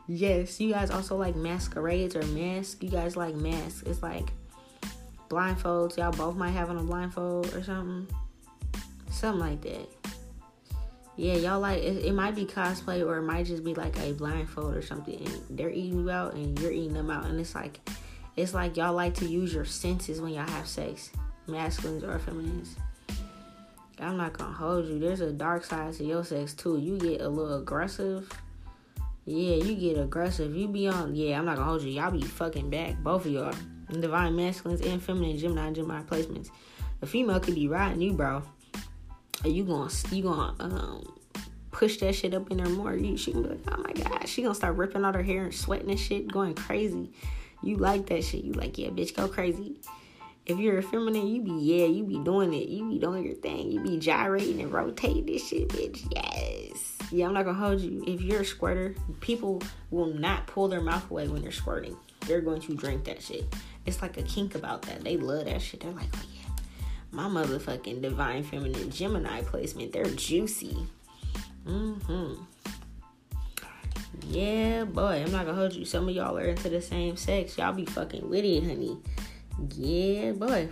Yes. You guys also like masquerades or masks. You guys like masks. It's like blindfolds. Y'all both might have on a blindfold or something. Something like that. Yeah, y'all like it, it might be cosplay or it might just be like a blindfold or something. And they're eating you out and you're eating them out. And it's like it's like y'all like to use your senses when y'all have sex masculines or feminines. I'm not gonna hold you. There's a dark side to your sex too. You get a little aggressive. Yeah, you get aggressive. You be on. Yeah, I'm not gonna hold you. Y'all be fucking back, both of y'all. Divine masculines and feminine Gemini and Gemini placements. A female could be riding you, bro. You gonna you gonna um push that shit up in her more? You she gonna be like, oh my god, she gonna start ripping out her hair and sweating and shit, going crazy. You like that shit? You like yeah, bitch, go crazy if you're a feminine, you be yeah, you be doing it. You be doing your thing. You be gyrating and rotating this shit, bitch. Yes. Yeah, I'm not gonna hold you. If you're a squirter, people will not pull their mouth away when you're squirting. They're going to drink that shit. It's like a kink about that. They love that shit. They're like, oh yeah, my motherfucking divine feminine Gemini placement. They're juicy. Mm-hmm. Yeah, boy, I'm not gonna hold you. Some of y'all are into the same sex. Y'all be fucking with it, honey. Yeah, boy.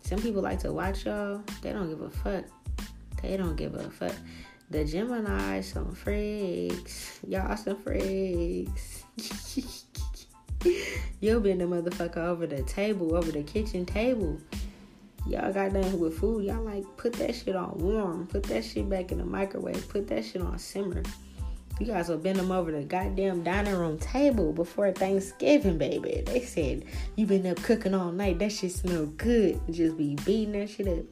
Some people like to watch y'all. They don't give a fuck. They don't give a fuck. The Gemini, some freaks. Y'all some freaks. You'll been the motherfucker over the table, over the kitchen table. Y'all got done with food. Y'all like put that shit on warm. Put that shit back in the microwave. Put that shit on simmer. You guys will bend them over the goddamn dining room table before Thanksgiving, baby. They said you been up cooking all night. That shit smell good. Just be beating that shit up.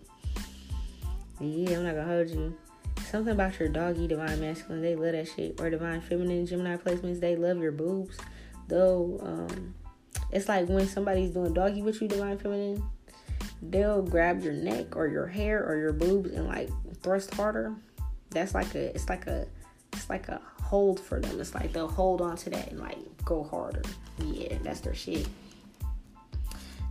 Yeah, I'm not gonna hold you. Something about your doggy divine masculine, they love that shit. Or divine feminine Gemini placements, they love your boobs. Though, um, it's like when somebody's doing doggy with you, divine feminine, they'll grab your neck or your hair or your boobs and like thrust harder. That's like a, it's like a, it's like a hold for them. It's like they'll hold on to that and like go harder. Yeah, that's their shit.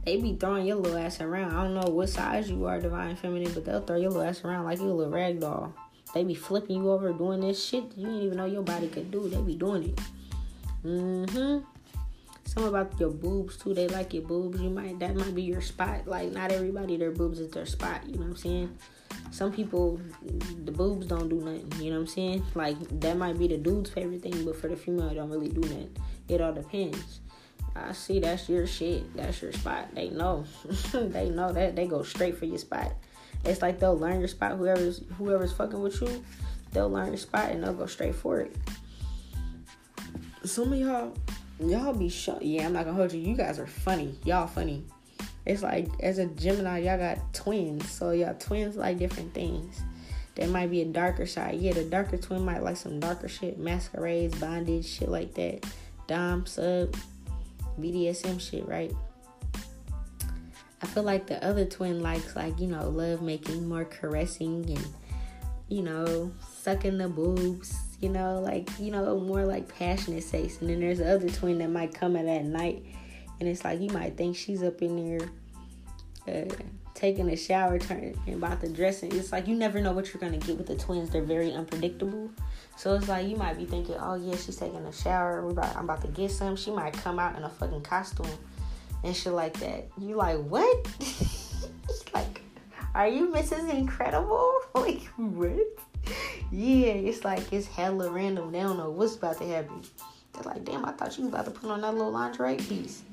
They be throwing your little ass around. I don't know what size you are, divine feminine, but they'll throw your little ass around like you a little rag doll. They be flipping you over doing this shit you didn't even know your body could do. They be doing it. Mm-hmm. Some about your boobs too. They like your boobs. You might that might be your spot. Like not everybody their boobs is their spot. You know what I'm saying? Some people the boobs don't do nothing you know what i'm saying? Like that might be the dude's favorite thing but for the female it don't really do nothing. It all depends. I see that's your shit. That's your spot. They know. They know that. They go straight for your spot. It's like they'll learn your spot. Whoever's whoever's fucking with you they'll learn your spot and they'll go straight for it. Some of y'all y'all be shut yeah i'm not gonna hold you. You guys are funny. Y'all funny it's like as a Gemini, y'all got twins, so y'all twins like different things. There might be a darker side. Yeah, the darker twin might like some darker shit, masquerades, bondage, shit like that. Dom, sub, BDSM shit, right? I feel like the other twin likes like, you know, love making, more caressing and, you know, sucking the boobs, you know, like, you know, more like passionate sex. And then there's the other twin that might come at that night and it's like you might think she's up in there taking a shower, turn and about to dressing, it's like you never know what you're gonna get with the twins. They're very unpredictable. So it's like you might be thinking, oh yeah, she's taking a shower. We're about, I'm about to get some. She might come out in a fucking costume and shit like that. You like what? like, are you Mrs. Incredible? like what? Yeah, it's like it's hella random. They don't know what's about to happen. They're like, damn, I thought you was about to put on that little lingerie piece.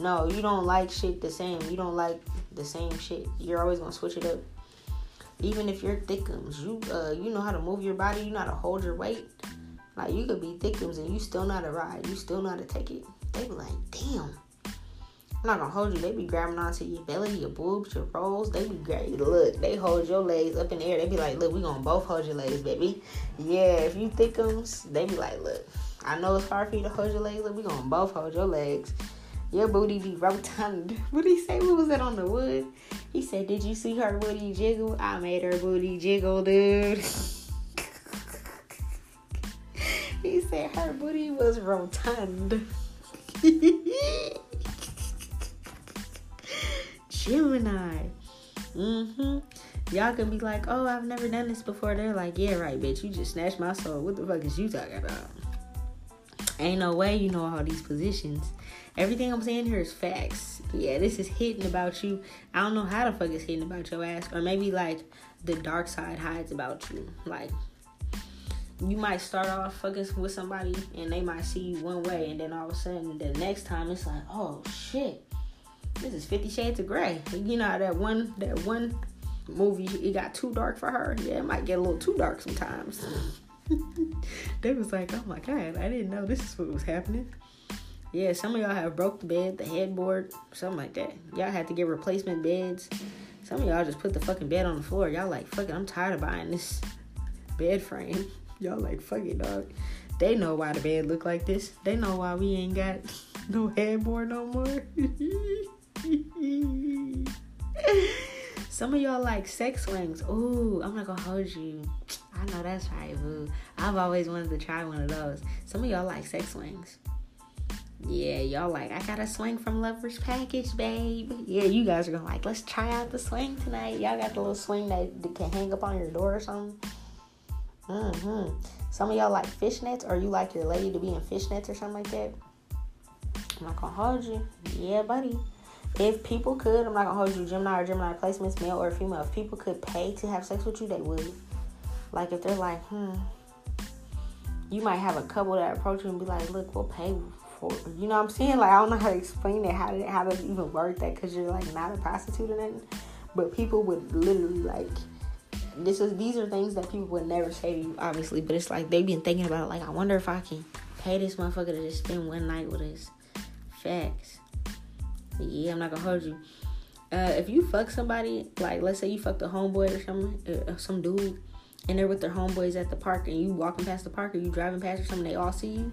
No, you don't like shit the same. You don't like the same shit. You're always gonna switch it up. Even if you're thickums, you uh you know how to move your body, you know how to hold your weight. Like you could be thickums and you still not a ride. You still know how to take it. They be like, damn. I'm not gonna hold you. They be grabbing onto your belly, your boobs, your rolls. They be great. Look, they hold your legs up in the air. They be like, look, we gonna both hold your legs, baby. Yeah, if you thickums, they be like, look, I know it's hard for you to hold your legs. Look, we gonna both hold your legs. Your booty be rotund. What did he say? What was that on the wood? He said, Did you see her booty jiggle? I made her booty jiggle, dude. he said her booty was rotund. Gemini. Mm-hmm. Y'all can be like, oh, I've never done this before. They're like, yeah, right, bitch. You just snatched my soul. What the fuck is you talking about? Ain't no way you know all these positions. Everything I'm saying here is facts. Yeah, this is hidden about you. I don't know how the fuck it's hidden about your ass. Or maybe like the dark side hides about you. Like you might start off fucking with somebody and they might see you one way and then all of a sudden the next time it's like, oh shit. This is Fifty Shades of Grey. You know that one that one movie it got too dark for her. Yeah, it might get a little too dark sometimes. they was like, oh my god, I didn't know this is what was happening. Yeah, some of y'all have broke the bed, the headboard, something like that. Y'all had to get replacement beds. Some of y'all just put the fucking bed on the floor. Y'all like, fuck it, I'm tired of buying this bed frame. Y'all like, fuck it, dog. They know why the bed look like this. They know why we ain't got no headboard no more. Some of y'all like sex swings. Ooh, I'm not gonna hold you. I know that's right, boo. I've always wanted to try one of those. Some of y'all like sex swings. Yeah, y'all like, I got a swing from Lover's Package, babe. Yeah, you guys are gonna like, let's try out the swing tonight. Y'all got the little swing that, that can hang up on your door or something. Mm-hmm. Some of y'all like fishnets, or you like your lady to be in fishnets or something like that. I'm not gonna hold you. Yeah, buddy. If people could, I'm not gonna hold you, Gemini or Gemini placements, male or female. If people could pay to have sex with you, they would. Like if they're like, hmm, you might have a couple that approach you and be like, look, we'll pay for You know what I'm saying? Like I don't know how to explain it, how to how to even work that because you're like not a prostitute or nothing. But people would literally like this is these are things that people would never say to you, obviously, but it's like they've been thinking about it. Like, I wonder if I can pay this motherfucker to just spend one night with us. Facts. Yeah, I'm not gonna hold you. Uh, if you fuck somebody, like let's say you fucked a homeboy or something, uh, some dude, and they're with their homeboys at the park, and you walking past the park, or you driving past or something, they all see you.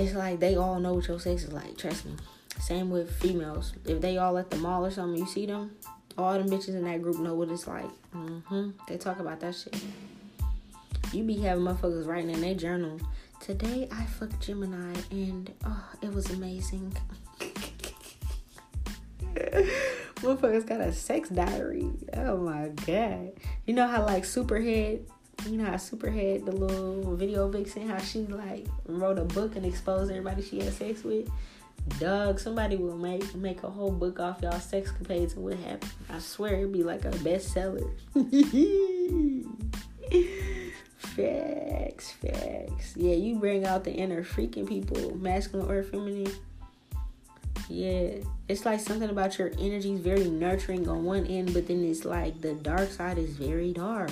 It's like they all know what your sex is like. Trust me. Same with females. If they all at the mall or something, you see them, all them bitches in that group know what it's like. Mm-hmm. They talk about that shit. You be having motherfuckers writing in their journal. Today I fucked Gemini and oh, it was amazing. Motherfuckers got a sex diary. Oh my god. You know how like Superhead, you know how Superhead, the little video vixen, how she like wrote a book and exposed everybody she had sex with? Doug, somebody will make make a whole book off y'all sex capades and what happened. I swear it'd be like a bestseller. facts, facts. Yeah, you bring out the inner freaking people, masculine or feminine. Yeah, it's like something about your energy is very nurturing on one end, but then it's like the dark side is very dark.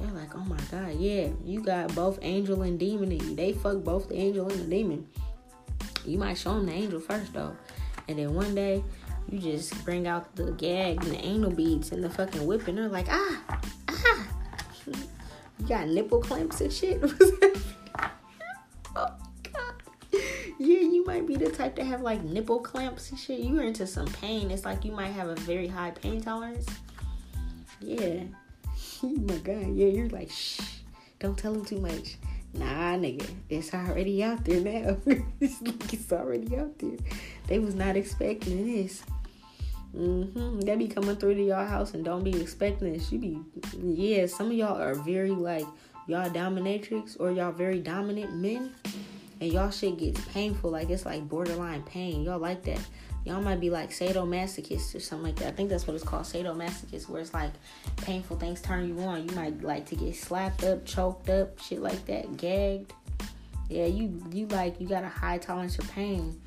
They're like, oh my god, yeah, you got both angel and demon in you. They fuck both the angel and the demon. You might show them the angel first though, and then one day you just bring out the gag and the anal beads and the fucking whip, and they're like, ah, ah. You got nipple clamps and shit. oh god. Yeah, you might be the type to have like nipple clamps and shit. You're into some pain. It's like you might have a very high pain tolerance. Yeah. Oh my god. Yeah, you're like, shh. Don't tell him too much. Nah, nigga, it's already out there now. it's like it's already out there. They was not expecting this. Mm-hmm. They be coming through to y'all house and don't be expecting this. You be, yeah. Some of y'all are very like y'all dominatrix or y'all very dominant men, and y'all shit gets painful. Like it's like borderline pain. Y'all like that y'all might be like sadomasochist or something like that. I think that's what it's called, sadomasochist, where it's like painful things turn you on. You might like to get slapped up, choked up, shit like that, gagged. Yeah, you you like you got a high tolerance for pain.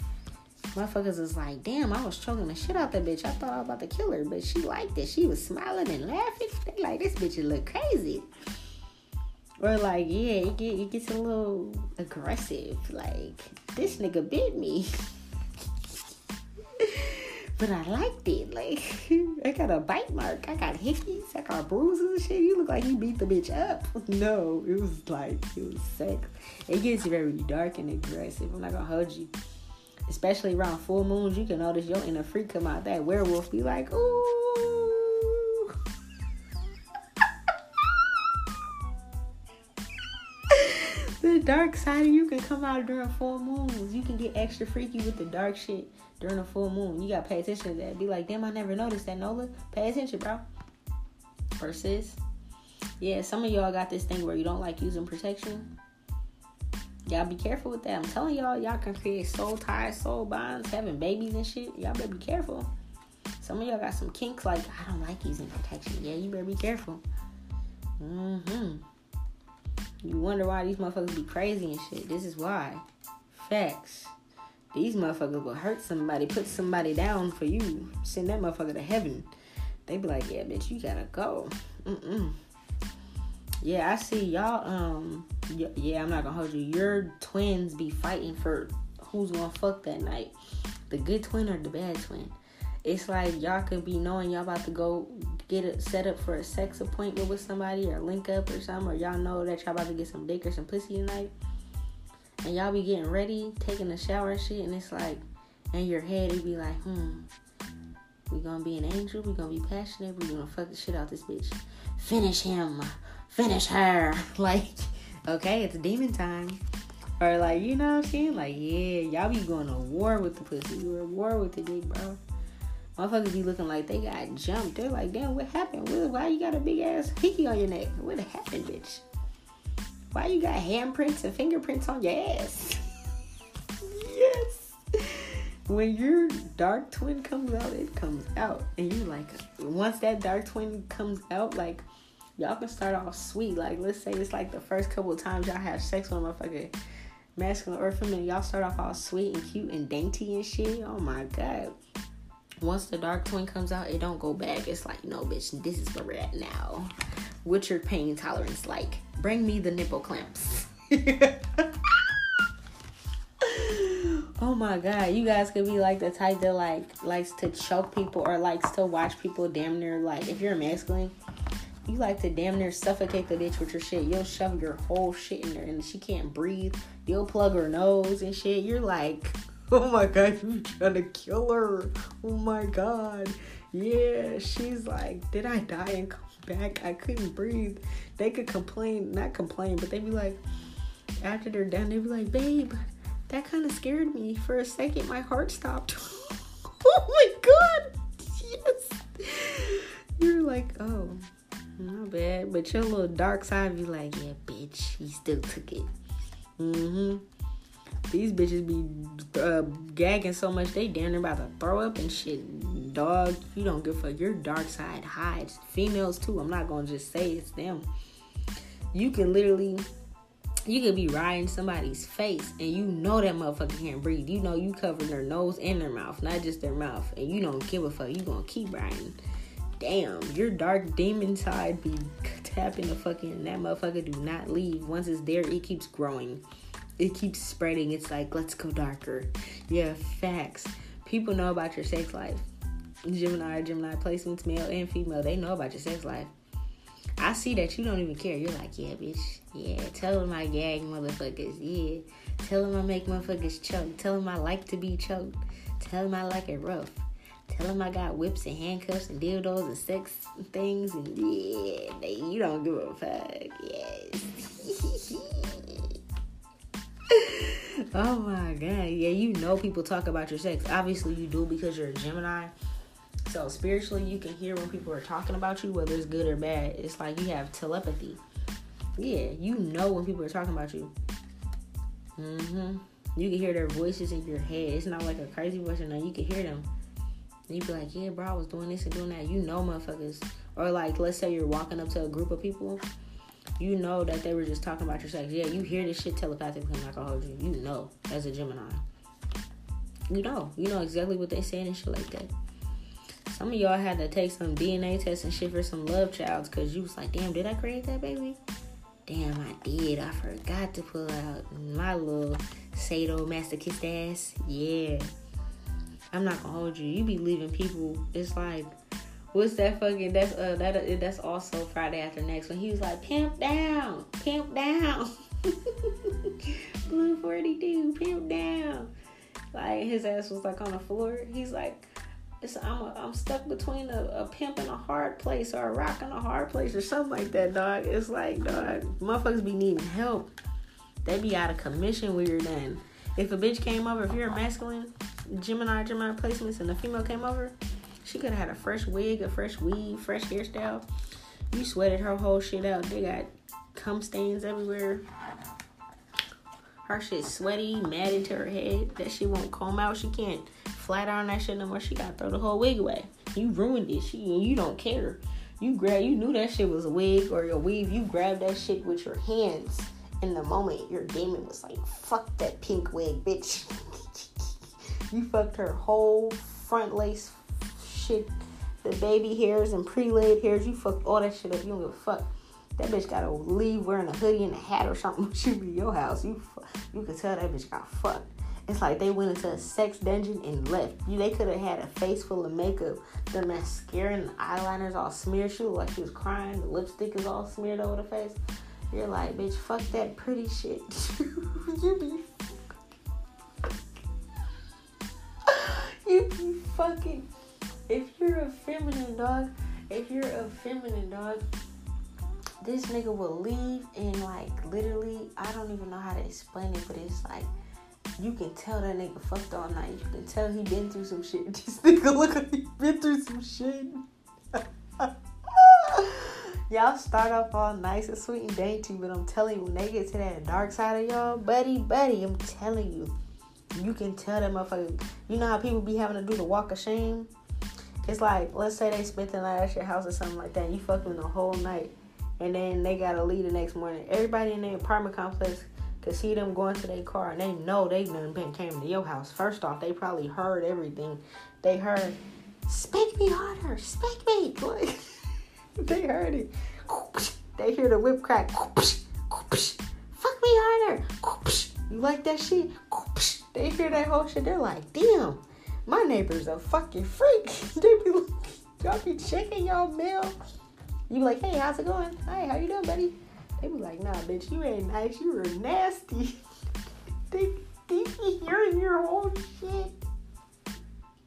Motherfuckers is like, damn, I was choking the shit out that bitch. I thought I was about to kill her, but she liked it. She was smiling and laughing. They like this bitch look crazy. Or like, yeah, it, get, it gets a little aggressive. Like, this nigga bit me. but I liked it. Like I got a bite mark, I got hickeys, I got bruises and shit. You look like you beat the bitch up. No, it was like it was sex. It gets very dark and aggressive. I'm not gonna hold you. Especially around full moons, you can notice your inner freak come out. That werewolf be like, ooh. The dark side of you can come out during full moons. You can get extra freaky with the dark shit during a full moon. You gotta pay attention to that. Be like, damn, I never noticed that, Nola. Pay attention, bro. Versus, yeah, some of y'all got this thing where you don't like using protection. Y'all be careful with that. I'm telling y'all, y'all can create soul ties, soul bonds, having babies and shit. Y'all better be careful. Some of y'all got some kinks like, I don't like using protection. Yeah, you better be careful. Mm-hmm. You wonder why these motherfuckers be crazy and shit. This is why. Facts. These motherfuckers will hurt somebody, put somebody down for you, send that motherfucker to heaven. They be like, yeah, bitch, you gotta go. Mm-mm. Yeah, I see y'all. Um, yeah, I'm not gonna hold you. Your twins be fighting for who's gonna fuck that night, the good twin or the bad twin. It's like y'all could be knowing y'all about to go get it set up for a sex appointment with somebody or link up or something, or y'all know that y'all about to get some dick or some pussy tonight and y'all be getting ready, taking a shower and shit, and it's like in your head it be like, hmm, we gonna be an angel, we gonna be passionate, we gonna fuck the shit out this bitch. Finish him, finish her. Like, okay, it's demon time. Or like, you know what I'm saying? Like, yeah, y'all be going to war with the pussy. You are at war with the dick, bro. Motherfuckers be looking like they got jumped. They're like, damn, what happened? Why you got a big ass hickey on your neck? What happened, bitch? Why you got handprints and fingerprints on your ass? yes. When your dark twin comes out, it comes out. And you like, once that dark twin comes out, like, y'all can start off sweet. Like, let's say it's like the first couple of times y'all have sex with a motherfucker, masculine or feminine, y'all start off all sweet and cute and dainty and shit. Oh my god. Once the dark twin comes out, it don't go back. It's like, no, bitch, this is where we're at now. What's your pain tolerance like? Bring me the nipple clamps. oh my god, you guys could be like the type that like likes to choke people or likes to watch people damn near like if you're a masculine, you like to damn near suffocate the bitch with your shit. You'll shove your whole shit in there and she can't breathe. You'll plug her nose and shit. You're like, oh my god, you trying to kill her. Oh my god. Yeah, she's like, did I die and come back? I couldn't breathe. They could complain, not complain, but they'd be like, after they're done, they'd be like, babe, that kind of scared me. For a second, my heart stopped. oh my god. Yes. You're like, oh, not bad. But your little dark side be like, yeah, bitch, he still took it. Mm-hmm. These bitches be uh, gagging so much they damn near about to throw up and shit. Dog, you don't give a fuck. Your dark side hides. Females too. I'm not gonna just say it's them. You can literally, you could be riding somebody's face and you know that motherfucker can't breathe. You know you covered their nose and their mouth, not just their mouth, and you don't give a fuck. You gonna keep riding. Damn, your dark demon side be tapping the fucking. That motherfucker do not leave. Once it's there, it keeps growing it keeps spreading. It's like, let's go darker. Yeah, facts. People know about your sex life. Gemini, Gemini placements, male and female, they know about your sex life. I see that you don't even care. You're like, yeah, bitch. Yeah, tell them I gag motherfuckers. Yeah. Tell them I make motherfuckers choke. Tell them I like to be choked. Tell them I like it rough. Tell them I got whips and handcuffs and dildos and sex things. And yeah, you don't give a fuck. Yes. oh my god. Yeah, you know people talk about your sex. Obviously you do because you're a Gemini. So spiritually you can hear when people are talking about you, whether it's good or bad. It's like you have telepathy. Yeah, you know when people are talking about you. Mm-hmm. You can hear their voices in your head. It's not like a crazy voice or nothing. You can hear them. And you be like, yeah, bro, I was doing this and doing that. You know motherfuckers. Or like, let's say you're walking up to a group of people you know that they were just talking about your sex. Yeah, you hear this shit telepathically. I'm not gonna hold you. You know, as a Gemini, you know, you know exactly what they saying and shit like that. Some of y'all had to take some DNA tests and shit for some love childs because you was like, damn, did I create that baby? Damn, I did. I forgot to pull out my little sadomasochist ass. Yeah. I'm not gonna hold you. You be leaving people. It's like What's that fucking? That's uh that uh, that's also Friday after next when he was like pimp down, pimp down, blue forty two, pimp down. Like his ass was like on the floor. He's like, I'm a, I'm stuck between a, a pimp and a hard place or a rock and a hard place or something like that, dog. It's like, dog, motherfuckers be needing help. They be out of commission when you're done. If a bitch came over, if you're a masculine Gemini, Gemini placements, and a female came over, she could have had a fresh wig, a fresh weave, fresh hairstyle. You sweated her whole shit out. They got cum stains everywhere. Her shit sweaty, mad into her head. That she won't comb out. She can't flat iron that shit no more. She gotta throw the whole wig away. You ruined it. She you don't care. You grab you knew that shit was a wig or your weave. You grabbed that shit with your hands. In the moment, your demon was like, fuck that pink wig, bitch. you fucked her whole front lace shit, the baby hairs and pre-laid hairs, you fucked all that shit up. You don't give a fuck. That bitch gotta leave wearing a hoodie and a hat or something. when She be your house. You you could tell that bitch got fucked. It's like they went into a sex dungeon and left. You they could have had a face full of makeup, the mascara and the eyeliners all smeared. She looked like she was crying. The lipstick is all smeared over the face. You're like, bitch, fuck that pretty shit. you be you be fucking if you're a feminine dog, if you're a feminine dog, this nigga will leave and like literally, I don't even know how to explain it, but it's like you can tell that nigga fucked all night. You can tell he been through some shit. This nigga look like he been through some shit. y'all start off all nice and sweet and dainty, but I'm telling you, when they get to that dark side of y'all, buddy, buddy, I'm telling you, you can tell that motherfucker. You know how people be having to do the walk of shame? It's like, let's say they spent the night at your house or something like that. You fucked them the whole night, and then they gotta leave the next morning. Everybody in the apartment complex could see them going to their car, and they know they done been came to your house. First off, they probably heard everything. They heard, "Spank me harder, spank me!" Like they heard it. They hear the whip crack. Fuck me harder. You like that shit? They hear that whole shit. They're like, damn, my neighbor's a fucking freak. they be like, y'all be checking y'all mail. You be like, hey, how's it going? Hey, how you doing, buddy? They be like, nah, bitch, you ain't nice. You were nasty. they, they be hearing your whole shit.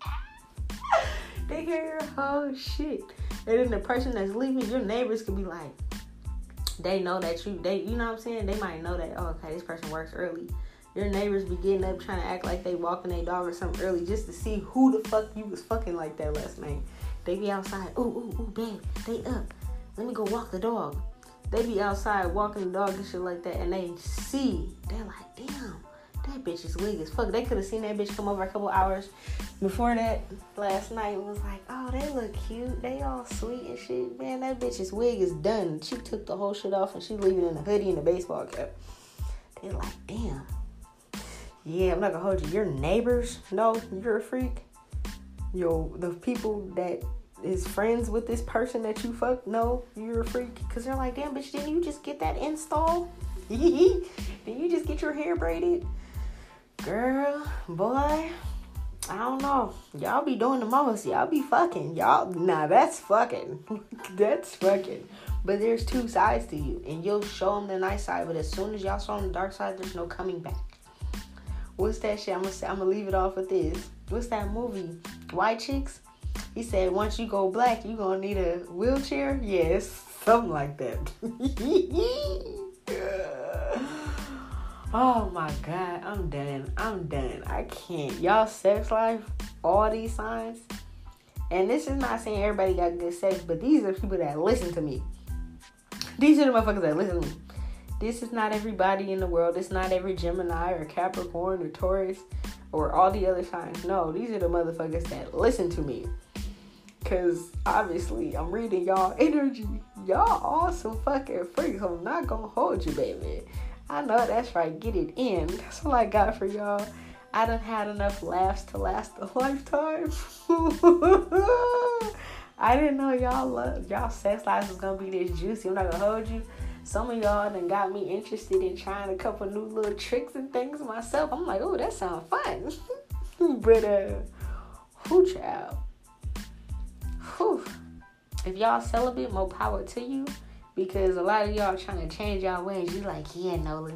they hear your whole shit. And then the person that's leaving, your neighbors could be like, they know that you, they, you know what I'm saying? They might know that, oh, okay, this person works early. Your neighbors be getting up trying to act like they walking their dog or something early just to see who the fuck you was fucking like that last night. They be outside, ooh, ooh, ooh, babe, they up. Let me go walk the dog. They be outside walking the dog and shit like that, and they see, they're like, damn, that bitch is wig as fuck. They could have seen that bitch come over a couple hours before that last night It was like, oh, they look cute. They all sweet and shit. Man, that bitch's wig is done. She took the whole shit off and she leaving in a hoodie and a baseball cap. They like, damn. Yeah, I'm not gonna hold you. Your neighbors know you're a freak. Yo, the people that is friends with this person that you fuck know you're a freak. Cause they're like, damn bitch, didn't you just get that install? didn't you just get your hair braided? Girl, boy, I don't know. Y'all be doing the most. Y'all be fucking. Y'all, nah, that's fucking. that's fucking. But there's two sides to you, and you'll show them the nice side. But as soon as y'all show them the dark side, there's no coming back. What's that shit? I'm gonna I'm gonna leave it off with this. What's that movie? White Chicks. He said once you go black, you gonna need a wheelchair. Yes, something like that. Oh my god, I'm done. I'm done. I can't. Y'all sex life, all these signs. And this is not saying everybody got good sex, but these are people that listen to me. These are the motherfuckers that listen to me. This is not everybody in the world. It's not every Gemini or Capricorn or Taurus or all the other signs. No, these are the motherfuckers that listen to me. Cause obviously I'm reading y'all energy. Y'all all some fucking freaks. I'm not gonna hold you, baby. I know that's right. Get it in. That's all I got for y'all. I done had enough laughs to last a lifetime. I didn't know y'all love y'all sex lives was gonna be this juicy. I'm not gonna hold you. Some of y'all done got me interested in trying a couple new little tricks and things myself. I'm like, oh, that sounds fun. but uh, who child? Whew. If y'all celibate, more power to you because a lot of y'all trying to change y'all ways. You like, yeah, Nola.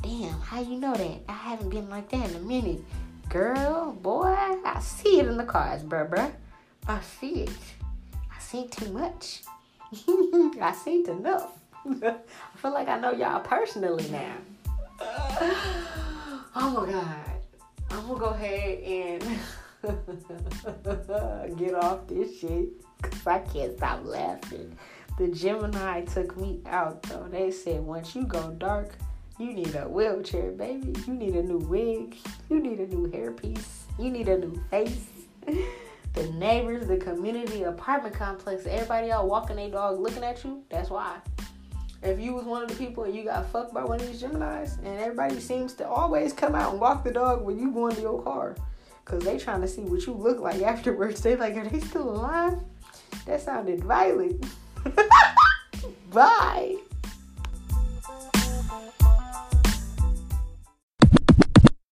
Damn, how you know that? I haven't been like that in a minute. Girl, boy, I see it in the cards, bruh, bruh. I see it. I seen too much. I seen enough. I feel like I know y'all personally now. oh my god. I'm gonna go ahead and get off this shit because I can't stop laughing. The Gemini took me out though. They said once you go dark, you need a wheelchair, baby. You need a new wig. You need a new hairpiece. You need a new face. the neighbors, the community, apartment complex, everybody out walking their dog looking at you. That's why. If you was one of the people and you got fucked by one of these Geminis, and everybody seems to always come out and walk the dog when you go into your car, cause they trying to see what you look like afterwards. They like, are they still alive? That sounded violent. Bye.